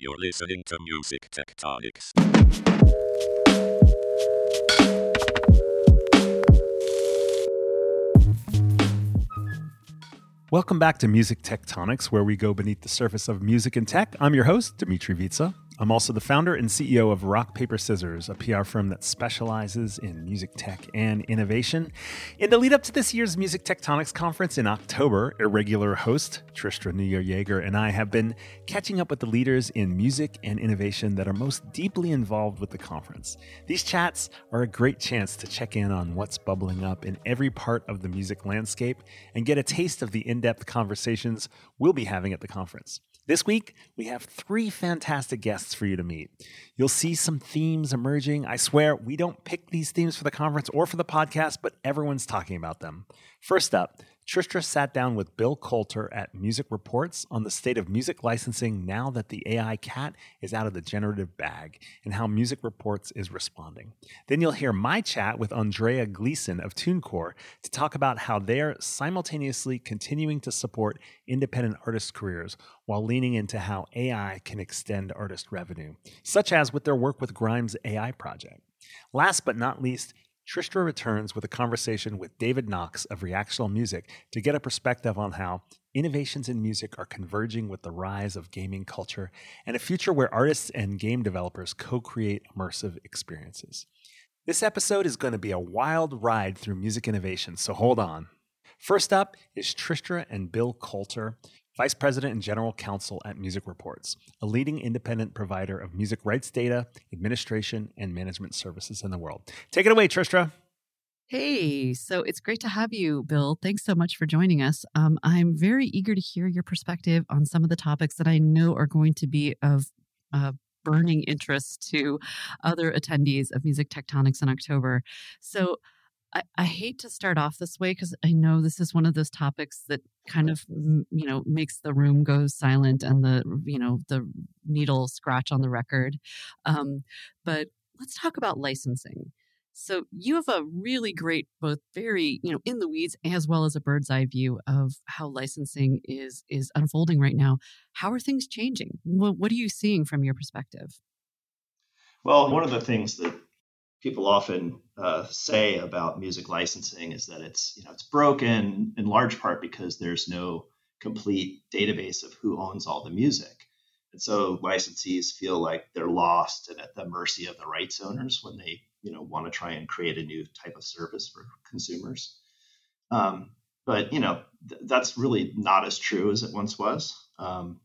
You're listening to Music Tectonics. Welcome back to Music Tectonics, where we go beneath the surface of music and tech. I'm your host, Dmitri Vietze. I'm also the founder and CEO of Rock Paper Scissors, a PR firm that specializes in music tech and innovation. In the lead up to this year's Music Tectonics conference in October, irregular host Tristra New Yeager and I have been catching up with the leaders in music and innovation that are most deeply involved with the conference. These chats are a great chance to check in on what's bubbling up in every part of the music landscape and get a taste of the in depth conversations we'll be having at the conference. This week, we have three fantastic guests for you to meet. You'll see some themes emerging. I swear, we don't pick these themes for the conference or for the podcast, but everyone's talking about them. First up, Tristra sat down with Bill Colitre at Music Reports on the state of music licensing now that the AI cat is out of the generative bag and how Music Reports is responding. Then you'll hear my chat with Andreea Gleeson of TuneCore to talk about how they're simultaneously continuing to support independent artist careers while leaning into how AI can extend artist revenue, such as with their work with Grimes AI project. Last but not least, Tristra returns with a conversation with David Knox of Reactional Music to get a perspective on how innovations in music are converging with the rise of gaming culture and a future where artists and game developers co create immersive experiences. This episode is going to be a wild ride through music innovation, so hold on. First up is Tristra and Bill Colitre, Vice President and General Counsel at Music Reports, a leading independent provider of music rights data, administration, and management services in the world. Take it away, Tristra. Hey, so it's great to have you, Bill. Thanks so much for joining us. Um, I'm very eager to hear your perspective on some of the topics that I know are going to be of uh, burning interest to other attendees of Music Tectonics in October. So, I, I hate to start off this way because I know this is one of those topics that kind of you know makes the room go silent and the you know the needle scratch on the record. Um, but let's talk about licensing. So you have a really great, both very you know in the weeds as well as a bird's eye view of how licensing is is unfolding right now. How are things changing? What, what are you seeing from your perspective? Well, one of the things that people often uh, say about music licensing is that it's you know it's broken in large part because there's no complete database of who owns all the music. And so licensees feel like they're lost and at the mercy of the rights owners when they you know want to try and create a new type of service for consumers. Um, but you know th- that's really not as true as it once was. Um,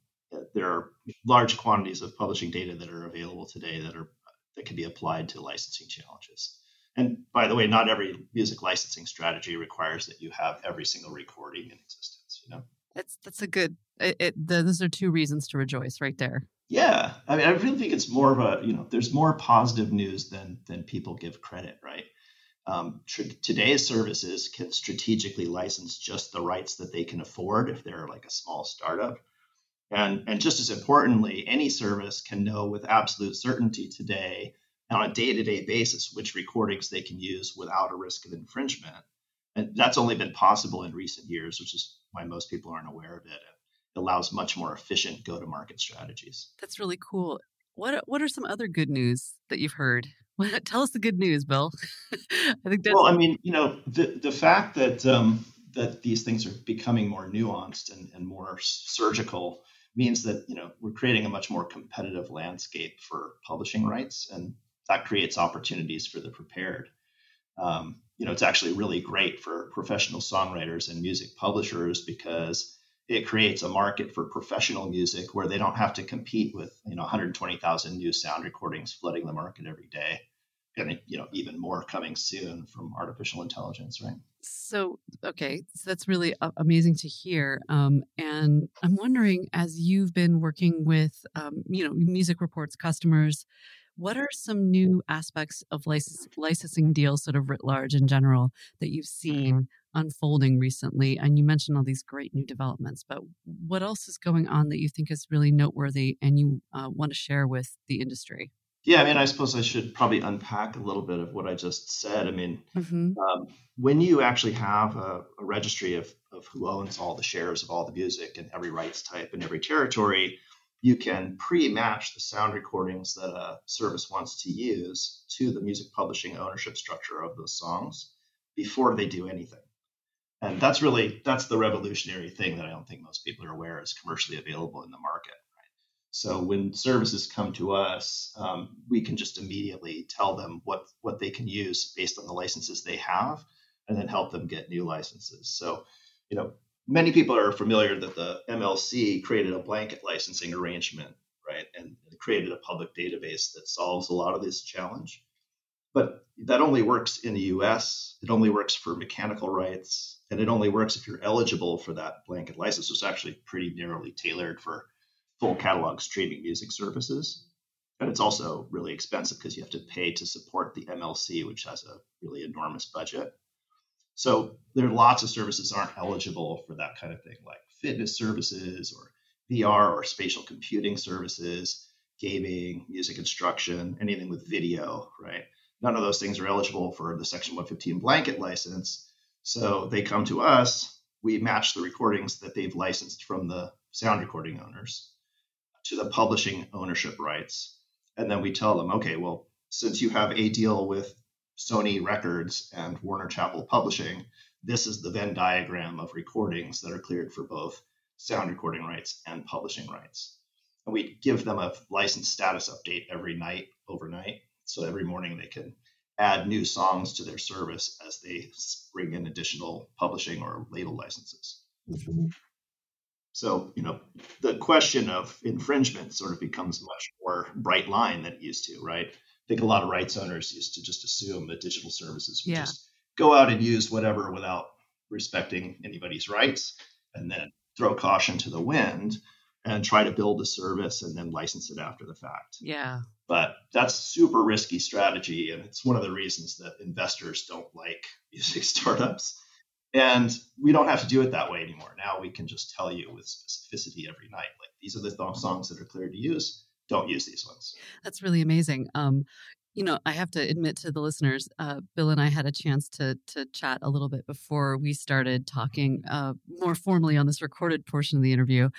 there are large quantities of publishing data that are available today that are that can be applied to licensing challenges. And by the way, not every music licensing strategy requires that you have every single recording in existence. You know, that's that's a good. It, it, the, those are two reasons to rejoice, right there. Yeah, I mean, I really think it's more of a you know, there's more positive news than than people give credit, right? Um, tr- today's services can strategically license just the rights that they can afford if they're like a small startup and, and just as importantly, any service can know with absolute certainty today on a day to day basis which recordings they can use without a risk of infringement. And that's only been possible in recent years, which is why most people aren't aware of it. It allows much more efficient go to market strategies. That's really cool. What, what are some other good news that you've heard? Tell us the good news, Bill. I think that's... Well, I mean, you know, the, the fact that um, that these things are becoming more nuanced and, and more surgical means that you know we're creating a much more competitive landscape for publishing rights, and that creates opportunities for the prepared. Um, you know, it's actually really great for professional songwriters and music publishers because it creates a market for professional music where they don't have to compete with you know 120,000 new sound recordings flooding the market every day and you know even more coming soon from artificial intelligence right? So okay so that's really amazing to hear um, and i'm wondering as you've been working with um, you know music reports customers what are some new aspects of license, licensing deals sort of writ large in general that you've seen unfolding recently? And you mentioned all these great new developments but what else is going on that you think is really noteworthy and you uh, want to share with the industry yeah, I mean, I suppose I should probably unpack a little bit of what I just said. I mean, mm-hmm. um, when you actually have a, a, registry of, of who owns all the shares of all the music and every rights type and every territory, you can pre-match the sound recordings that a service wants to use to the music publishing ownership structure of those songs before they do anything. And that's really that's the revolutionary thing that I don't think most people are aware is commercially available in the market. So when services come to us, um, we can just immediately tell them what what they can use based on the licenses they have, and then help them get new licenses. So, you know, many people are familiar that the MLC created a blanket licensing arrangement, right, and created a public database that solves a lot of this challenge. But that only works in the U.S. It only works for mechanical rights, and it only works if you're eligible for that blanket license. So it's actually pretty narrowly tailored for full catalog streaming music services. And it's also really expensive because you have to pay to support the MLC, which has a really enormous budget. So there are lots of services aren't eligible for that kind of thing, like fitness services or VR or spatial computing services, gaming, music instruction, anything with video, right? None of those things are eligible for the Section 115 blanket license. So they come to us, we match the recordings that they've licensed from the sound recording owners to the publishing ownership rights. And then we tell them, okay, well, since you have a deal with Sony Records and Warner Chappell Publishing, this is the Venn diagram of recordings that are cleared for both sound recording rights and publishing rights. And we give them a license status update every night, overnight. So every morning they can add new songs to their service as they bring in additional publishing or label licenses. Mm-hmm. So, you know, the question of infringement sort of becomes much more bright line than it used to, right? I think a lot of rights owners used to just assume that digital services would yeah. just go out and use whatever without respecting anybody's rights and then throw caution to the wind and try to build a service and then license it after the fact. Yeah. But that's super risky strategy and it's one of the reasons that investors don't like music startups and we don't have to do it that way anymore. Now we can just tell you with specificity every night, like these are the th- songs that are clear to use. Don't use these ones. That's really amazing. Um, you know, I have to admit to the listeners, uh, Bill and I had a chance to to chat a little bit before we started talking uh, more formally on this recorded portion of the interview.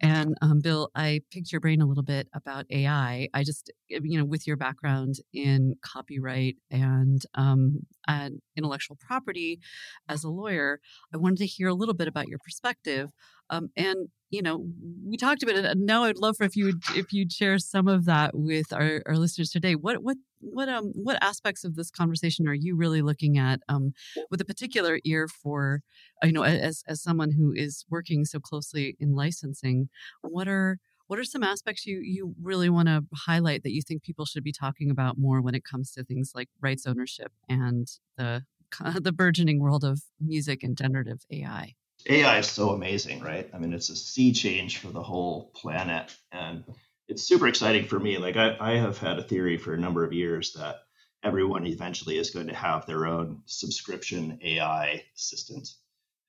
And um, Bill, I picked your brain a little bit about AI. I just, eh, you know, with your background in copyright and, um, and intellectual property as a lawyer, I wanted to hear a little bit about your perspective um, and you know, we talked about it. Now I'd love for if you would if you'd share some of that with our, our listeners today. What what what um what aspects of this conversation are you really looking at um with a particular ear for you know as as someone who is working so closely in licensing? What are what are some aspects you you really want to highlight that you think people should be talking about more when it comes to things like rights ownership and the the burgeoning world of music and generative AI? AI is so amazing, right? I mean, it's a sea change for the whole planet. And it's super exciting for me. Like, I, I have had a theory for a number of years that everyone eventually is going to have their own subscription AI assistant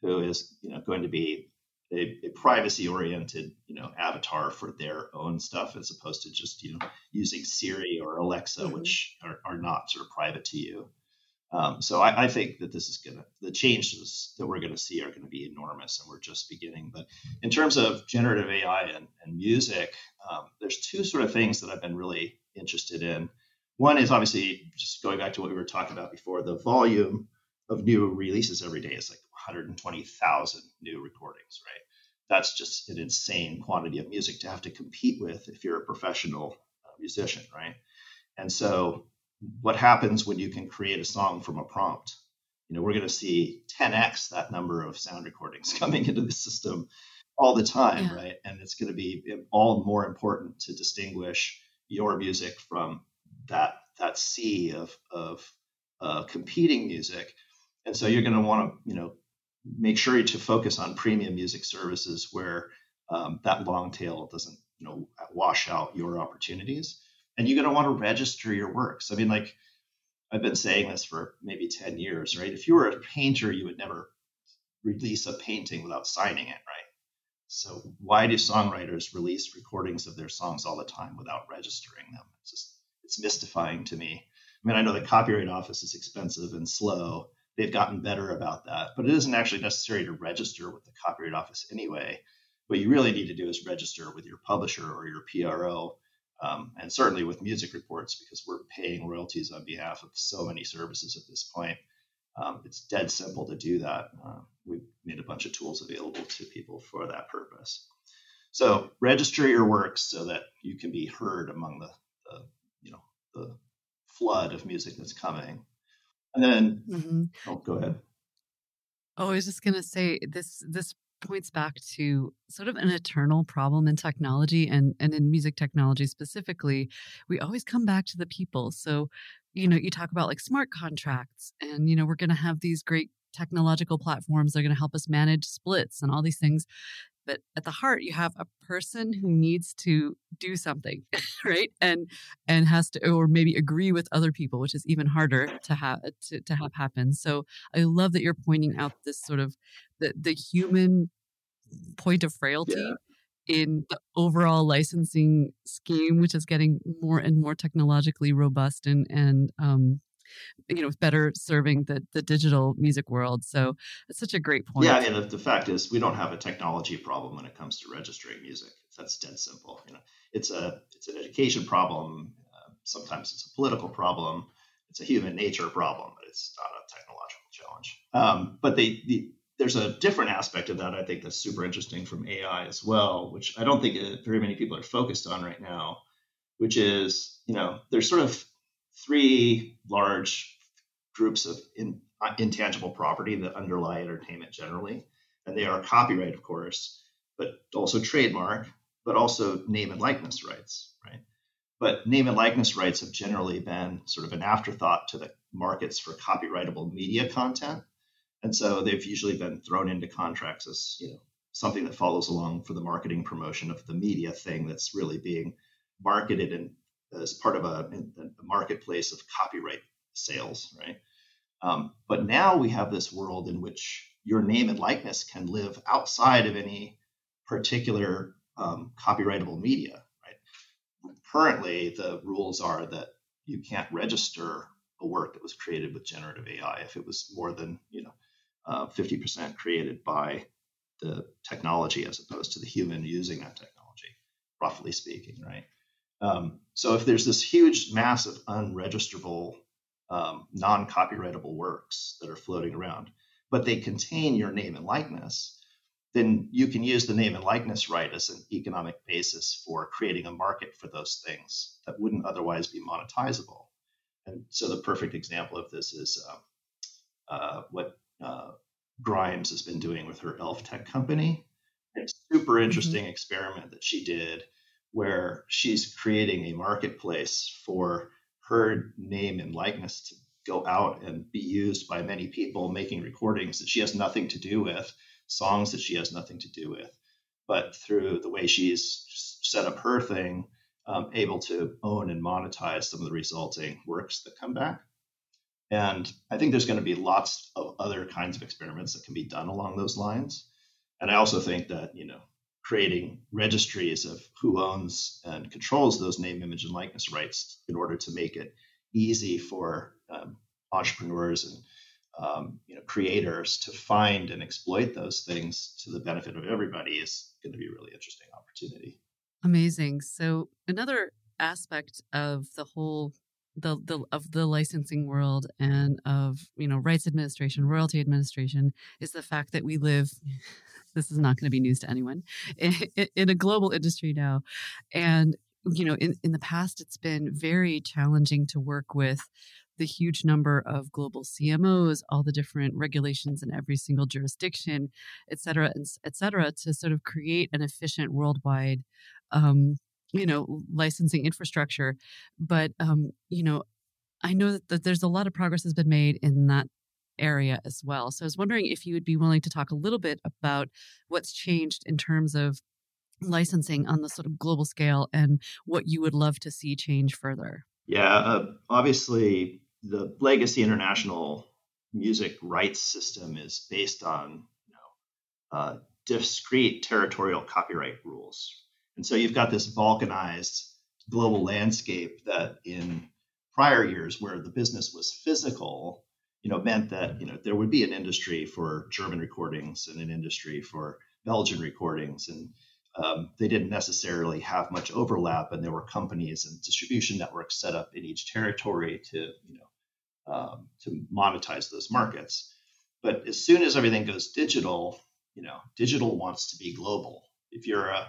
who is, you know, going to be a, a privacy oriented, you know, avatar for their own stuff as opposed to just, you know, using Siri or Alexa, mm-hmm. which are, are not sort of private to you. Um, so I, I, think that this is going to, the changes that we're going to see are going to be enormous and we're just beginning. But in terms of generative AI and, and music, um, there's two sort of things that I've been really interested in. One is obviously just going back to what we were talking about before, the volume of new releases every day is like 120,000 new recordings, right? That's just an insane quantity of music to have to compete with if you're a professional uh, musician, right? And so what happens when you can create a song from a prompt. You know, we're going to see 10x that number of sound recordings coming into the system all the time, yeah. right? And it's going to be all more important to distinguish your music from that that sea of of uh, competing music. And so you're going to want to, you know, make sure to focus on premium music services where um, that long tail doesn't, you know, wash out your opportunities and you're going to want to register your works. I mean, like I've been saying this for maybe 10 years, right? If you were a painter, you would never release a painting without signing it, right? So why do songwriters release recordings of their songs all the time without registering them? It's just it's mystifying to me. I mean, I know the Copyright Office is expensive and slow. They've gotten better about that, but it isn't actually necessary to register with the Copyright Office anyway. what you really need to do is register with your publisher or your PRO, um, and certainly with music reports because we're paying royalties on behalf of so many services at this point. Um, it's dead simple to do that. Uh, we've made a bunch of tools available to people for that purpose. So register your works so that you can be heard among the, the you know the flood of music that's coming. And then, mm-hmm. oh, go ahead. Oh, I was just gonna say this. This points back to sort of an eternal problem in technology and and in music technology specifically. We always come back to the people. So, you know, you talk about like smart contracts, and you know, we're gonna have these great technological platforms that are going to help us manage splits and all these things but at the heart you have a person who needs to do something right and and has to or maybe agree with other people which is even harder to have to, to have happen so i love that you're pointing out this sort of the the human point of frailty yeah. in the overall licensing scheme which is getting more and more technologically robust and and um you know better serving the the digital music world so it's such a great point. yeah i mean the, the fact is we don't have a technology problem when it comes to registering music. That's dead simple you know. It's a it's an education problem uh, sometimes it's a political problem it's a human nature problem but it's not a technological challenge. Um, but they, the, there's a different aspect of that i think that's super interesting from ai as well which i don't think uh, very many people are focused on right now which is you know there's sort of three large groups of in, uh, intangible property that underlie entertainment generally. And they are copyright, of course, but also trademark, but also name and likeness rights, right? But name and likeness rights have generally been sort of an afterthought to the markets for copyrightable media content. And so they've usually been thrown into contracts as, you know, something that follows along for the marketing promotion of the media thing that's really being marketed and as part of a, a marketplace of copyright sales, right? Um, but now we have this world in which your name and likeness can live outside of any particular um, copyrightable media, right? Currently, the rules are that you can't register a work that was created with generative AI if it was more than you know uh, 50% created by the technology as opposed to the human using that technology, roughly speaking, right? Um, so if there's this huge mass of unregisterable, um, non-copyrightable works that are floating around, but they contain your name and likeness, then you can use the name and likeness right as an economic basis for creating a market for those things that wouldn't otherwise be monetizable. And so the perfect example of this is uh, uh, what uh, Grimes has been doing with her Elf Tech company. It's a super mm-hmm. interesting mm-hmm. experiment that she did where she's creating a marketplace for her name and likeness to go out and be used by many people making recordings that she has nothing to do with, songs that she has nothing to do with. But through the way she's set up her thing, um, able to own and monetize some of the resulting works that come back. And I think there's going to be lots of other kinds of experiments that can be done along those lines. And I also think that, you know, creating registries of who owns and controls those name, image, and likeness rights in order to make it easy for um, entrepreneurs and um, you know creators to find and exploit those things to the benefit of everybody is going to be a really interesting opportunity. Amazing. So another aspect of the whole the, the of the licensing world and of you know rights administration royalty administration is the fact that we live this is not going to be news to anyone in, in a global industry now. And you know in, in the past it's been very challenging to work with the huge number of global cmos all the different regulations in every single jurisdiction et cetera et cetera to sort of create an efficient worldwide um, you know licensing infrastructure but um, you know i know that, that there's a lot of progress has been made in that area as well. So i was wondering if you would be willing to talk a little bit about what's changed in terms of licensing on the sort of global scale and what you would love to see change further. Yeah uh, obviously the legacy international music rights system is based on you know uh, discrete territorial copyright rules and so you've got this balkanized global landscape that in prior years where the business was physical, you know, meant that, you know, there would be an industry for German recordings and an industry for Belgian recordings, and um, they didn't necessarily have much overlap, and there were companies and distribution networks set up in each territory to you know um, to monetize those markets. But as soon as everything goes digital, you know, digital wants to be global. If you're a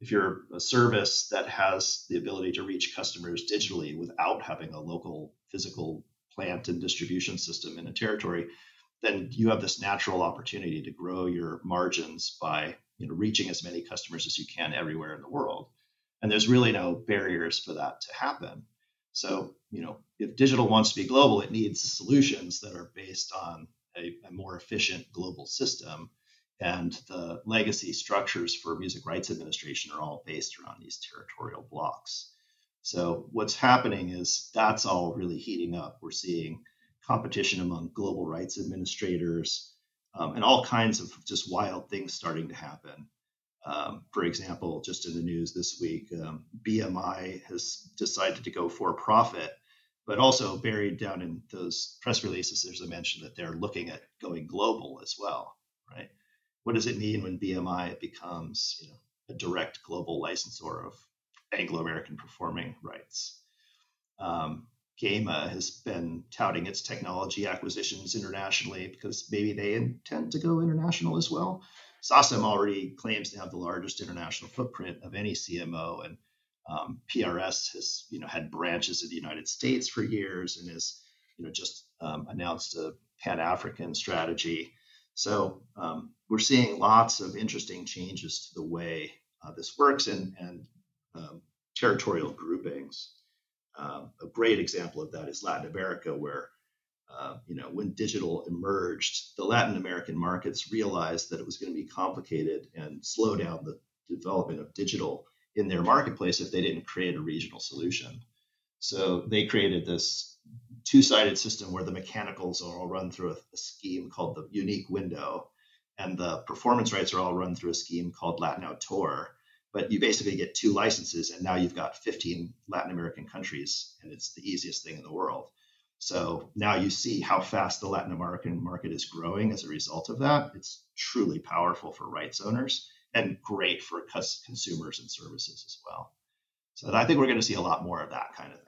if you're a service that has the ability to reach customers digitally without having a local physical plant and distribution system in a territory, then you have this natural opportunity to grow your margins by you know, reaching as many customers as you can everywhere in the world. And there's really no barriers for that to happen. So, you know, if digital wants to be global, it needs solutions that are based on a, a more efficient global system. And the legacy structures for music rights administration are all based around these territorial blocks. So, what's happening is that's all really heating up. We're seeing competition among global rights administrators, um, and all kinds of just wild things starting to happen. Um, for example, just in the news this week, um, BMI has decided to go for profit, but also buried down in those press releases, there's a mention that they're looking at going global as well, right? What does it mean when BMI becomes, you know, a direct global licensor of Anglo-American performing rights? Um, GEMA has been touting its technology acquisitions internationally because maybe they intend to go international as well. SACEM already claims to have the largest international footprint of any CMO, and um, PRS has you know had branches in the United States for years and has you know just um, announced a Pan African strategy. So um, we're seeing lots of interesting changes to the way uh, this works and and um, territorial groupings. Um, a great example of that is Latin America, where uh, you know when digital emerged, the Latin American markets realized that it was going to be complicated and slow down the development of digital in their marketplace if they didn't create a regional solution. So they created this two-sided system where the mechanicals are all run through a, a scheme called the unique window, and the performance rights are all run through a scheme called Latin Autor but you basically get two licenses and now you've got 15 Latin American countries and it's the easiest thing in the world. So now you see how fast the Latin American market is growing as a result of that. It's truly powerful for rights owners and great for consumers and services as well. So I think we're going to see a lot more of that kind of thing.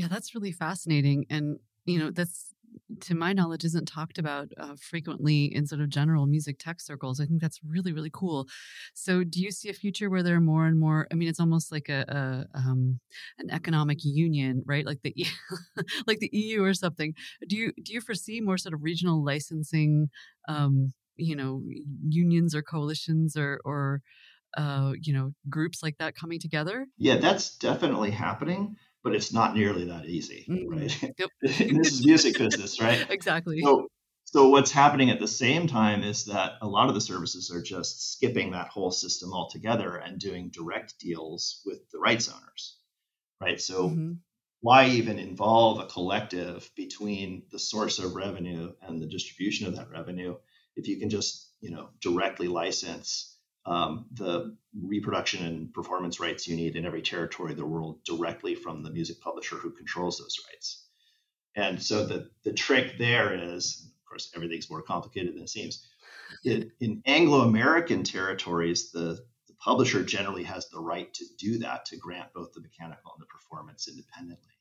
Yeah, that's really fascinating. And, you know, that's to my knowledge, isn't talked about uh, frequently in sort of general music tech circles. I think that's really, really cool. So, do you see a future where there are more and more? I mean, it's almost like a, a um, an economic union, right? Like the like the EU or something. Do you do you foresee more sort of regional licensing? Um, you know, unions or coalitions or or uh, you know groups like that coming together? Yeah, that's definitely happening but it's not nearly that easy, mm-hmm. right? Yep. this is music business, right? Exactly. So, so what's happening at the same time is that a lot of the services are just skipping that whole system altogether and doing direct deals with the rights owners, right? So mm-hmm. why even involve a collective between the source of revenue and the distribution of that revenue if you can just, you know, directly license um, the reproduction and performance rights you need in every territory of the world directly from the music publisher who controls those rights. And so the, the trick there is, of course, everything's more complicated than it seems. It, in Anglo American territories, the, the publisher generally has the right to do that, to grant both the mechanical and the performance independently.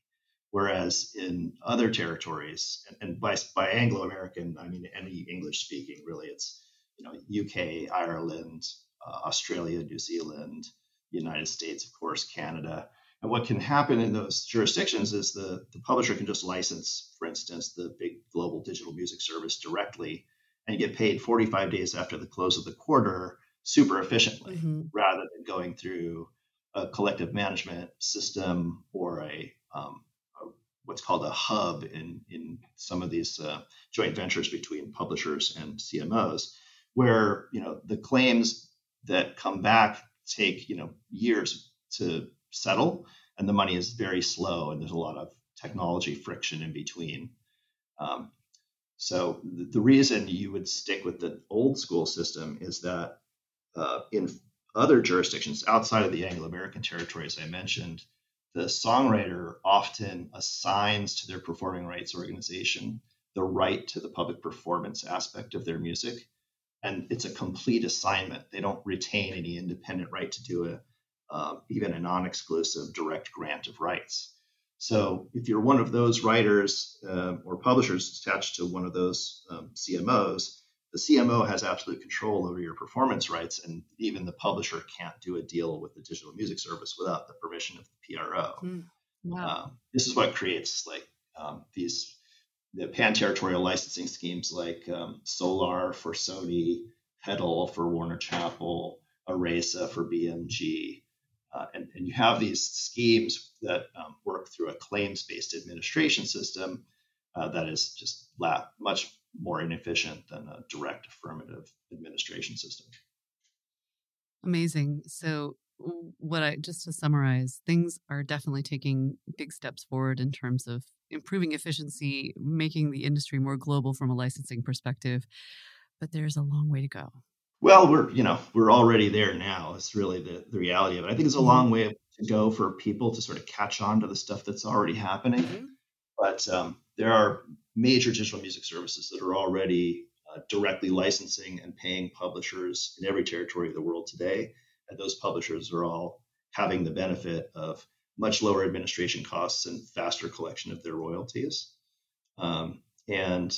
Whereas in other territories, and, and by, by Anglo American, I mean any English speaking, really, it's you know UK, Ireland, uh, Australia, New Zealand, United States, of course, Canada. And what can happen in those jurisdictions is the, the publisher can just license, for instance, the big global digital music service directly and get paid 45 days after the close of the quarter super efficiently mm-hmm. rather than going through a collective management system or a, um, a what's called a hub in, in some of these uh, joint ventures between publishers and CMOs, where you know the claims that come back take you know years to settle, and the money is very slow, and there's a lot of technology friction in between. Um, so the, the reason you would stick with the old school system is that uh, in other jurisdictions outside of the Anglo-American territories I mentioned, the songwriter often assigns to their performing rights organization the right to the public performance aspect of their music and it's a complete assignment. They don't retain any independent right to do a um, even a non-exclusive direct grant of rights. So if you're one of those writers uh, or publishers attached to one of those um, CMOs, the CMO has absolute control over your performance rights, and even the publisher can't do a deal with the digital music service without the permission of the PRO. Mm, wow. Um, this is what creates like um, these the pan-territorial licensing schemes like um, Solar for Sony, PEDL for Warner Chappell, Aresa for BMG, uh, and, and, you have these schemes that um, work through a claims-based administration system uh, that is just la- much more inefficient than a direct affirmative administration system. Amazing. So, what I just to summarize, things are definitely taking big steps forward in terms of improving efficiency, making the industry more global from a licensing perspective, but there's a long way to go. Well, we're you know we're already there now. It's really the, the reality of it. I think it's a mm-hmm. long way to go for people to sort of catch on to the stuff that's already happening. Mm-hmm. But um, there are major digital music services that are already uh, directly licensing and paying publishers in every territory of the world today. Those publishers are all having the benefit of much lower administration costs and faster collection of their royalties. Um, and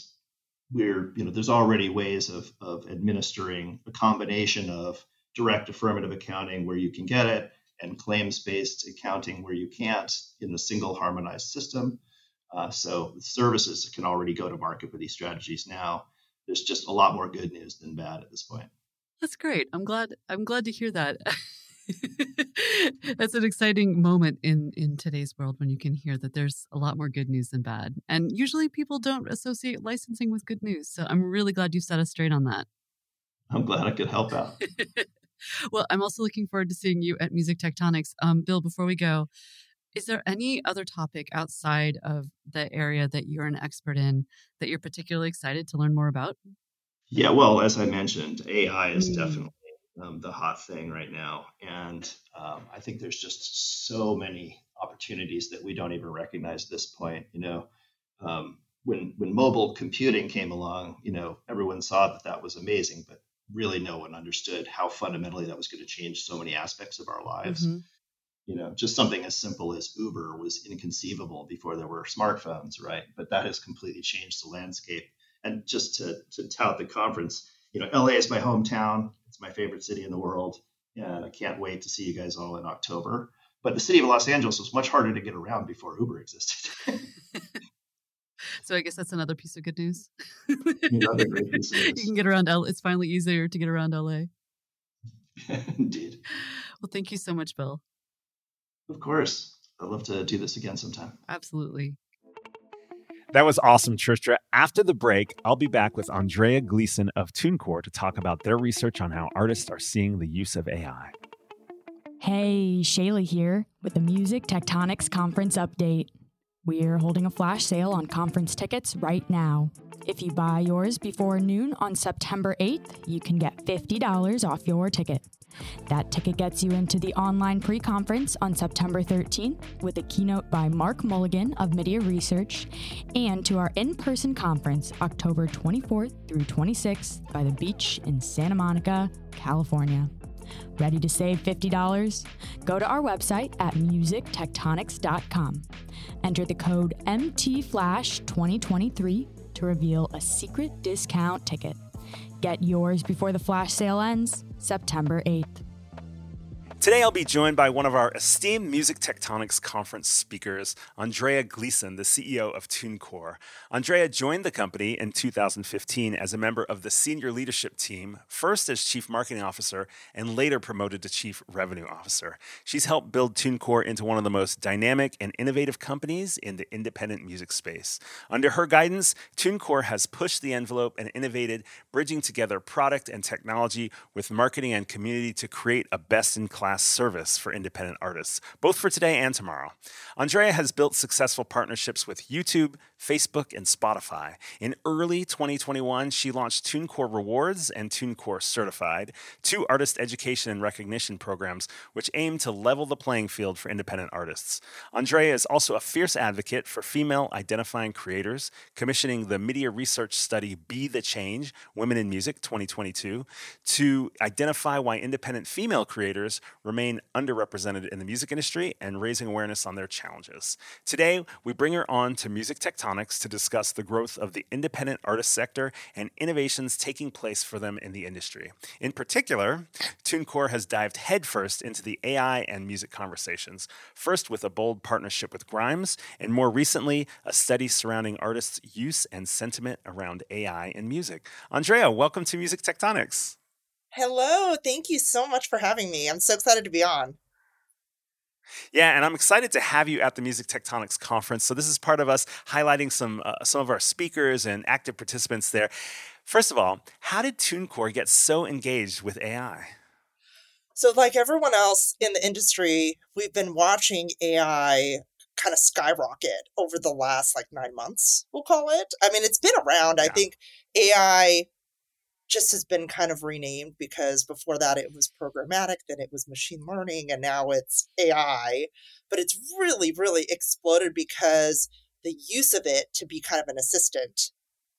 we're, you know, there's already ways of, of administering a combination of direct affirmative accounting where you can get it and claims based accounting where you can't in the single harmonized system. Uh, so services can already go to market with these strategies now. There's just a lot more good news than bad at this point. That's great. I'm glad. I'm glad to hear that. That's an exciting moment in in today's world when you can hear that there's a lot more good news than bad. And usually people don't associate licensing with good news. So I'm really glad you set us straight on that. I'm glad I could help out. well, I'm also looking forward to seeing you at Music Tectonics. Um, Bill, before we go, is there any other topic outside of the area that you're an expert in that you're particularly excited to learn more about? Yeah, well, as I mentioned, AI is mm. definitely um, the hot thing right now. And um, I think there's just so many opportunities that we don't even recognize at this point. You know, um, when when mobile computing came along, you know, everyone saw that that was amazing, but really no one understood how fundamentally that was going to change so many aspects of our lives. Mm-hmm you know, just something as simple as Uber was inconceivable before there were smartphones, right? But that has completely changed the landscape. And just to, to tout the conference, you know, LA is my hometown. It's my favorite city in the world. And I can't wait to see you guys all in October. But the city of Los Angeles was much harder to get around before Uber existed. so I guess that's another piece of good news. another great piece news. You can get around LA. It's finally easier to get around LA. Indeed. Well, thank you so much, Bill. Of course. I'd love to do this again sometime. Absolutely. That was awesome, Tristra. After the break, I'll be back with Andreea Gleeson of TuneCore to talk about their research on how artists are seeing the use of AI. Hey, Shayla here with the Music Tectonics Conference update. We're holding a flash sale on conference tickets right now. If you buy yours before noon on September 8th, you can get $50 off your ticket. That ticket gets you into the online pre conference on September 13th with a keynote by Mark Mulligan of MIDiA Research and to our in person conference October 24th through 26th by the beach in Santa Monica, California. Ready to save $50? Go to our website at musictectonics.com. Enter the code MTFlash2023 to reveal a secret discount ticket. Get yours before the flash sale ends September 8th. Today, I'll be joined by one of our esteemed Music Tectonics conference speakers, Andreea Gleeson, the CEO of TuneCore. Andreea joined the company in 2015 as a member of the senior leadership team, first as Chief Marketing Officer and later promoted to Chief Revenue Officer. She's helped build TuneCore into one of the most dynamic and innovative companies in the independent music space. Under her guidance, TuneCore has pushed the envelope and innovated, bridging together product and technology with marketing and community to create a best in class class service for independent artists, both for today and tomorrow. Andreea has built successful partnerships with YouTube, Facebook, and Spotify. In early 2021, she launched TuneCore Rewards and TuneCore Certified, two artist education and recognition programs which aim to level the playing field for independent artists. Andreea is also a fierce advocate for female identifying creators, commissioning the MIDiA Research study Be the Change Women in Music 2022 to identify why independent female creators remain underrepresented in the music industry and raising awareness on their challenges. Today, we bring her on to Music Tectonics to discuss the growth of the independent artist sector and innovations taking place for them in the industry. In particular, TuneCore has dived headfirst into the AI and music conversations, first with a bold partnership with Grimes, and more recently, a study surrounding artists' use and sentiment around AI in music. Andreea, welcome to Music Tectonics. Hello, thank you so much for having me. I'm so excited to be on. Yeah, and I'm excited to have you at the Music Tectonics conference. So this is part of us highlighting some uh, some of our speakers and active participants there. First of all, how did TuneCore get so engaged with AI? So, like everyone else in the industry, we've been watching AI kind of skyrocket over the last like nine months, we'll call it. I mean, it's been around. Yeah. I think AI just has been kind of renamed because before that it was programmatic, then it was machine learning, and now it's AI. But it's really, really exploded because the use of it to be kind of an assistant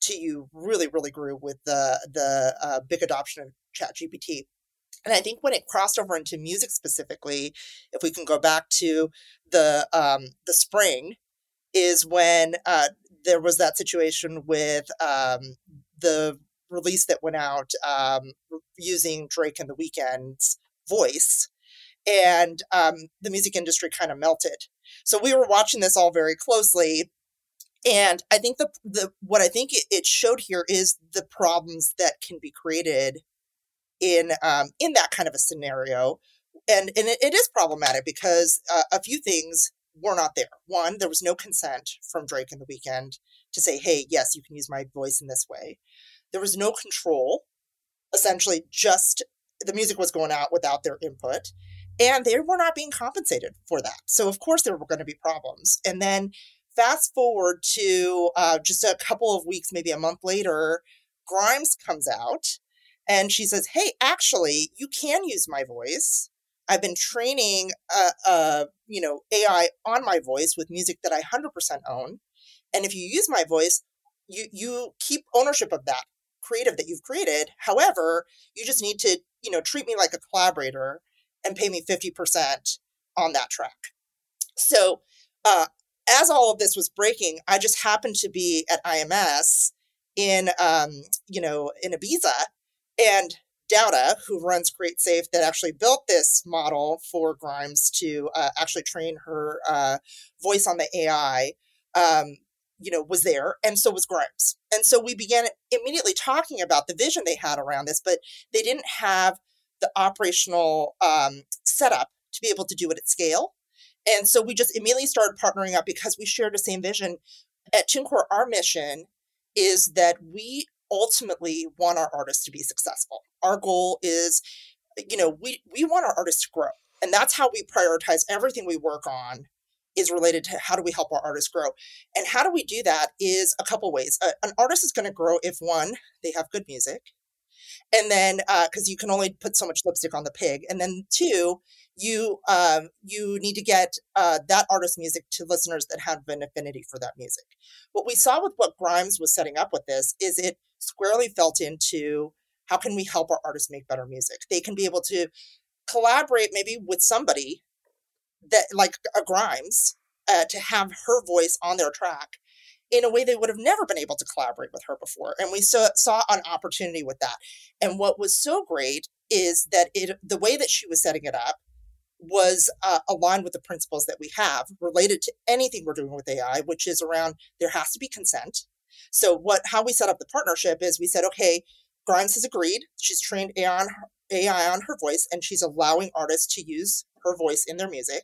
to you really, really grew with the the uh, big adoption of ChatGPT. And I think when it crossed over into music specifically, if we can go back to the um, the spring, is when uh, there was that situation with um, the release that went out um, using Drake and the Weeknd's voice, and um, the music industry kind of melted. So we were watching this all very closely, and I think the the what I think it, showed here is the problems that can be created in um, in that kind of a scenario, and and it, it is problematic because uh, a few things were not there. One, there was no consent from Drake and the Weeknd to say, "Hey, yes, you can use my voice in this way." There was no control. Essentially, just the music was going out without their input, and they were not being compensated for that. So, of course, there were going to be problems. And then, fast forward to uh, just a couple of weeks, maybe a month later, Grimes comes out and she says, "Hey, actually, you can use my voice. I've been training, uh, uh, you know, AI on my voice with music that I 100% own, and if you use my voice, you you keep ownership of that creative that you've created. However, you just need to, you know, treat me like a collaborator and pay me 50% on that track. So, uh, as all of this was breaking, I just happened to be at IMS in, um, you know, in Ibiza, and Daouda, who runs CreateSafe, that actually built this model for Grimes to uh, actually train her uh, voice on the AI, um, you know, was there, and so was Grimes. And so we began immediately talking about the vision they had around this, but they didn't have the operational um, setup to be able to do it at scale. And so we just immediately started partnering up because we shared the same vision. At TuneCore, our mission is that we ultimately want our artists to be successful. Our goal is, you know, we we want our artists to grow. And that's how we prioritize everything we work on is related to how do we help our artists grow. And how do we do that is a couple ways. Uh, an artist is going to grow if one, they have good music. And then, because uh, you can only put so much lipstick on the pig, and then two, you um, you need to get uh, that artist's music to listeners that have an affinity for that music. What we saw with what Grimes was setting up with this is it squarely felt into how can we help our artists make better music? They can be able to collaborate maybe with somebody that like a Grimes uh, to have her voice on their track in a way they would have never been able to collaborate with her before. And we saw, saw an opportunity with that. And what was so great is that it the way that she was setting it up was uh, aligned with the principles that we have related to anything we're doing with AI, which is around there has to be consent. So what how we set up the partnership is we said, okay, Grimes has agreed. She's trained AI on her, AI on her voice, and she's allowing artists to use her voice in their music.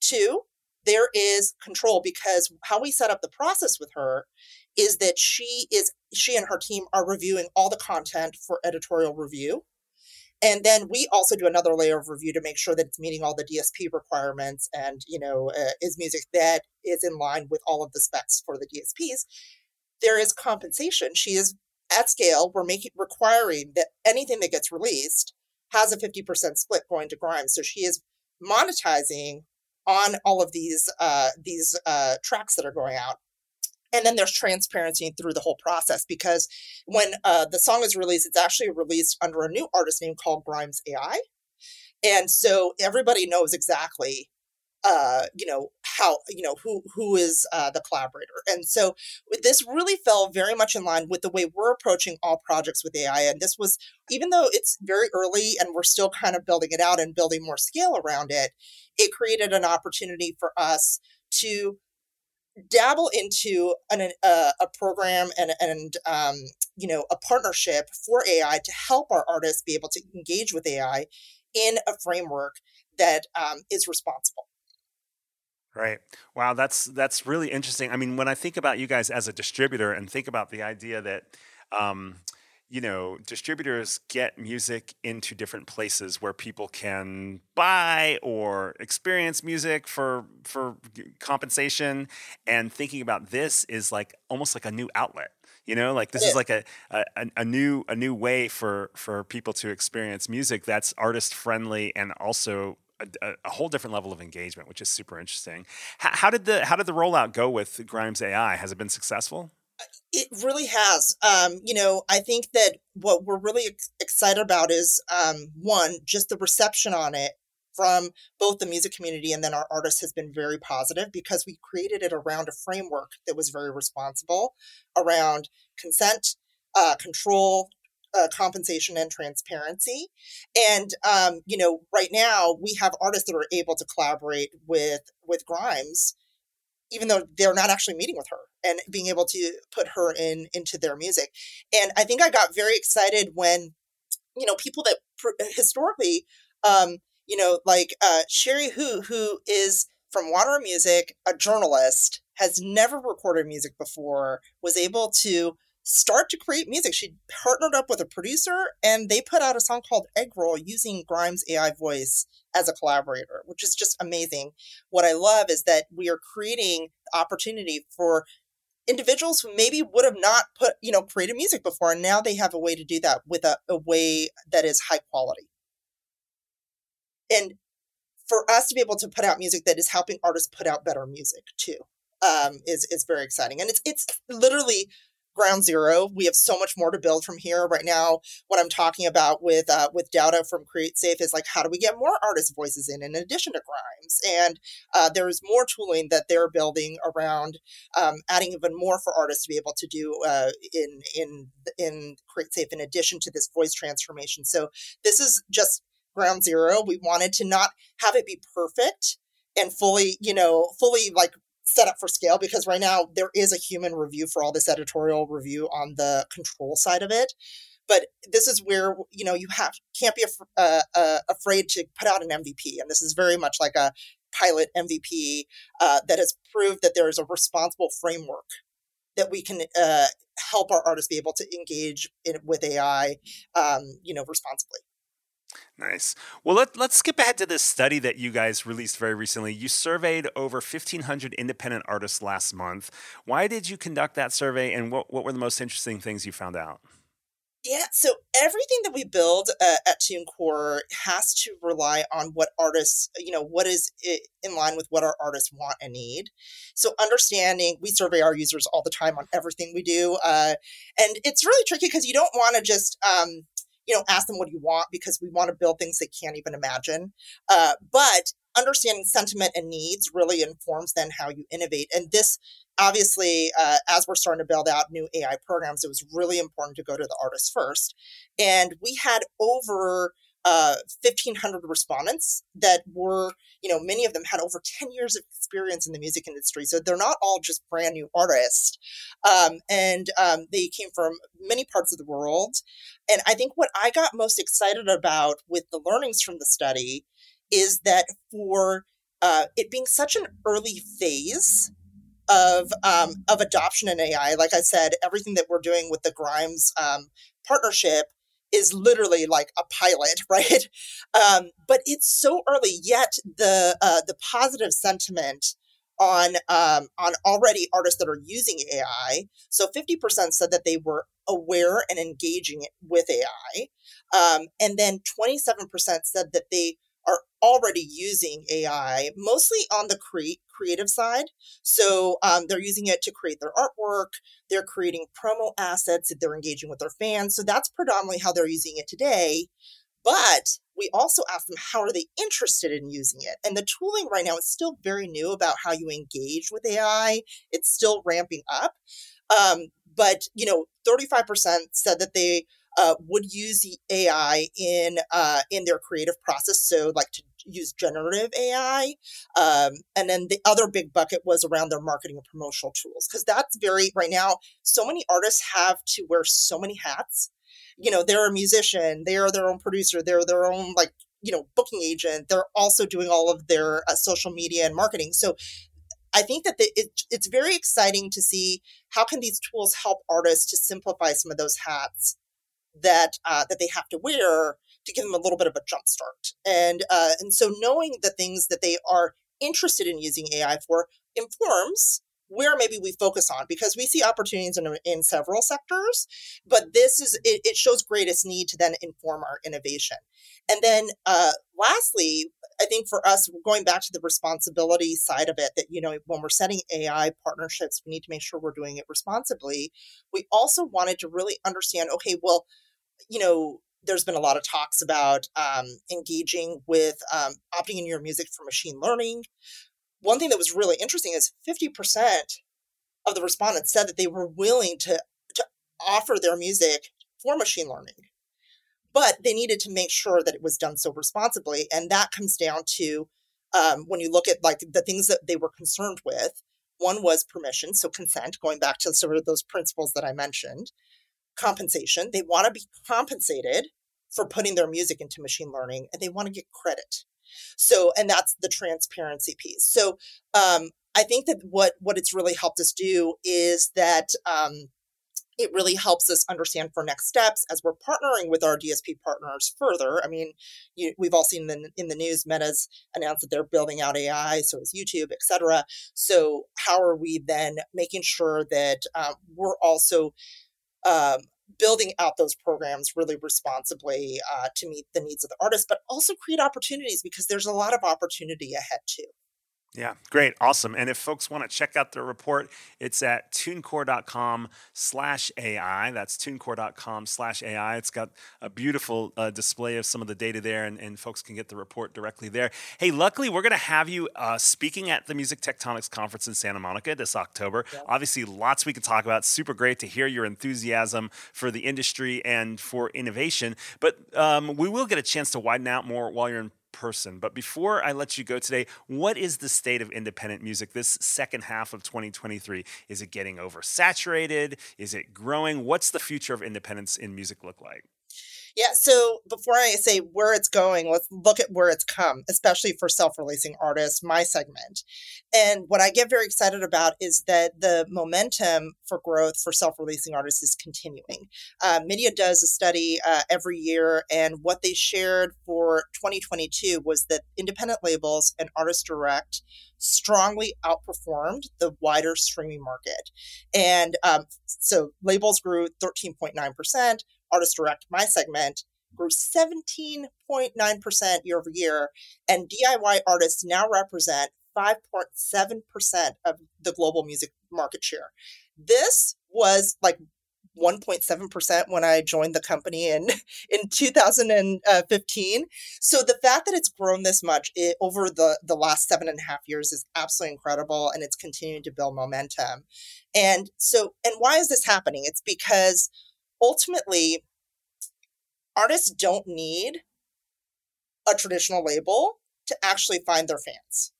Two, there is control because how we set up the process with her is that she is she and her team are reviewing all the content for editorial review and then we also do another layer of review to make sure that it's meeting all the dsp requirements and you know uh, is music that is in line with all of the specs for the dsps there is compensation she is at scale we're making requiring that anything that gets released has a 50% split going to grimes so she is monetizing on all of these uh, these uh, tracks that are going out. And then there's transparency through the whole process because when uh, the song is released it's actually released under a new artist name called grimes ai and so everybody knows exactly uh, you know how you know who who is uh, the collaborator and so this really fell very much in line with the way we're approaching all projects with ai and this was even though it's very early and we're still kind of building it out and building more scale around it it created an opportunity for us to dabble into an, uh, a program and and um, you know a partnership for AI to help our artists be able to engage with AI in a framework that um, is responsible. Right. Wow, that's that's really interesting. I mean, when I think about you guys as a distributor and think about the idea that um, you know, distributors get music into different places where people can buy or experience music for for compensation. And thinking about this is like almost like a new outlet. You know, like this is like a, a a new a new way for for people to experience music that's artist friendly and also a, a, whole different level of engagement, which is super interesting. How, how, did the how did the rollout go with Grimes AI? Has it been successful? It really has. Um, you know, I think that what we're really ex- excited about is um, one, just the reception on it from both the music community and then our artists has been very positive because we created it around a framework that was very responsible around consent, uh, control, uh, compensation and transparency. And um, you know, right now we have artists that are able to collaborate with with Grimes even though they're not actually meeting with her and being able to put her in into their music and i think i got very excited when you know people that pr- historically um you know like uh Cherie Hu who is from water music a journalist has never recorded music before was able to start to create music. She partnered up with a producer and they put out a song called Egg Roll using Grimes AI voice as a collaborator, which is just amazing. What I love is that we are creating opportunity for individuals who maybe would have not put, you know, created music before. And now they have a way to do that with a, a way that is high quality. And for us to be able to put out music that is helping artists put out better music too um, is is very exciting. And it's it's literally ground zero. We have so much more to build from here. Right now, what I'm talking about with uh, with Daouda from CreateSafe is like how do we get more artist voices in in addition to Grimes? And uh, there is more tooling that they're building around um, adding even more for artists to be able to do uh, in in in CreateSafe in addition to this voice transformation. So this is just ground zero. We wanted to not have it be perfect and fully, you know, fully like set up for scale because right now there is a human review for all this editorial review on the control side of it. But this is where you know you have can't be af- uh, uh, afraid to put out an mvp and this is very much like a pilot mvp uh, that has proved that there is a responsible framework that we can uh, help our artists be able to engage in, with ai um, you know responsibly Nice. Well, let, let's skip ahead to this study that you guys released very recently. You surveyed over 1,500 independent artists last month. Why did you conduct that survey, and what, what were the most interesting things you found out? Yeah, so everything that we build uh, at TuneCore has to rely on what artists, you know, what is in line with what our artists want and need. So understanding, we survey our users all the time on everything we do, uh, and it's really tricky because you don't want to just um, you know, ask them what you want because we want to build things they can't even imagine. Uh, but understanding sentiment and needs really informs then how you innovate. And this, obviously, uh, as we're starting to build out new AI programs, it was really important to go to the artist first. And we had over uh, 1,500 respondents that were, you know, many of them had over 10 years of experience in the music industry. So they're not all just brand new artists. Um, and um, they came from many parts of the world. And I think what I got most excited about with the learnings from the study is that for uh, it being such an early phase, of um, of adoption in AI. Like I said, everything that we're doing with the Grimes um, partnership is literally like a pilot, right? Um, but it's so early yet. The uh, the positive sentiment on um, on already artists that are using AI. So 50% said that they were aware and engaging with AI, um, and then 27% said that they are already using AI, mostly on the cre- creative side. So um, they're using it to create their artwork, they're creating promo assets, they're engaging with their fans. So that's predominantly how they're using it today. But we also ask them how are they interested in using it and the tooling right now is still very new about how you engage with ai it's still ramping up um, but you know 35% said that they uh, would use the AI in uh, in their creative process. So, like to use generative AI, um, and then the other big bucket was around their marketing and promotional tools because that's very right now. So many artists have to wear so many hats. You know, they're a musician, they are their own producer, they're their own like you know booking agent. They're also doing all of their uh, social media and marketing. So I think that the, it, it's very exciting to see how can these tools help artists to simplify some of those hats that uh, that they have to wear to give them a little bit of a jump start. And uh, and so knowing the things that they are interested in using AI for informs where maybe we focus on because we see opportunities in, in several sectors but this is it, it shows greatest need to then inform our innovation and then uh, lastly i think for us going back to the responsibility side of it that you know when we're setting ai partnerships we need to make sure we're doing it responsibly we also wanted to really understand okay well you know, there's been a lot of talks about um, engaging with um, opting in your music for machine learning. One thing that was really interesting is 50% of the respondents said that they were willing to, to offer their music for machine learning, but they needed to make sure that it was done so responsibly. And that comes down to um, when you look at like the things that they were concerned with. One was permission, so consent, going back to sort of those principles that I mentioned compensation. They want to be compensated for putting their music into machine learning and they want to get credit. So, and that's the transparency piece. So, um, I think that what what it's really helped us do is that um, it really helps us understand for next steps as we're partnering with our DSP partners further. I mean, you, we've all seen in, in the news, Meta's announced that they're building out AI, so is YouTube, et cetera. So, how are we then making sure that um, we're also um, building out those programs really responsibly uh, to meet the needs of the artists, but also create opportunities because there's a lot of opportunity ahead too. Yeah, great, awesome. And if folks want to check out the report, it's at tunecore.com slash AI. That's tunecore.com slash AI. It's got a beautiful uh, display of some of the data there, and, and, folks can get the report directly there. Hey, luckily, we're going to have you uh, speaking at the Music Tectonics Conference in Santa Monica this October. Yep. Obviously, lots we can talk about. Super great to hear your enthusiasm for the industry and for innovation. But um, we will get a chance to widen out more while you're in person. But before I let you go today, what is the state of independent music this second half of 2023? Is it getting oversaturated? Is it growing? What's the future of independence in music look like? Yeah, so before I say where it's going, let's look at where it's come, especially for self releasing artists, my segment. And what I get very excited about is that the momentum for growth for self releasing artists is continuing. Uh, MIDiA does a study uh, every year, and what they shared for 2022 was that independent labels and artist direct strongly outperformed the wider streaming market. And um, so labels grew 13.9%, Artist Direct, my segment, grew 17.9% year over year, and DIY artists now represent 5.7% of the global music market share. This was like 1.7% when I joined the company in in 2015. So the fact that it's grown this much it, over the the last seven and a half years is absolutely incredible, and it's continuing to build momentum. And so, and why is this happening? It's because ultimately, artists don't need a traditional label to actually find their fans.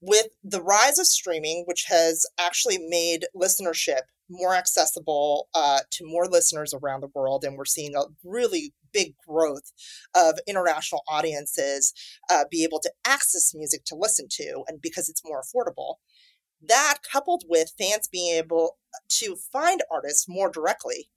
With the rise of streaming, which has actually made listenership more accessible uh, to more listeners around the world, and we're seeing a really big growth of international audiences uh, be able to access music to listen to, and because it's more affordable. That coupled with fans being able to find artists more directly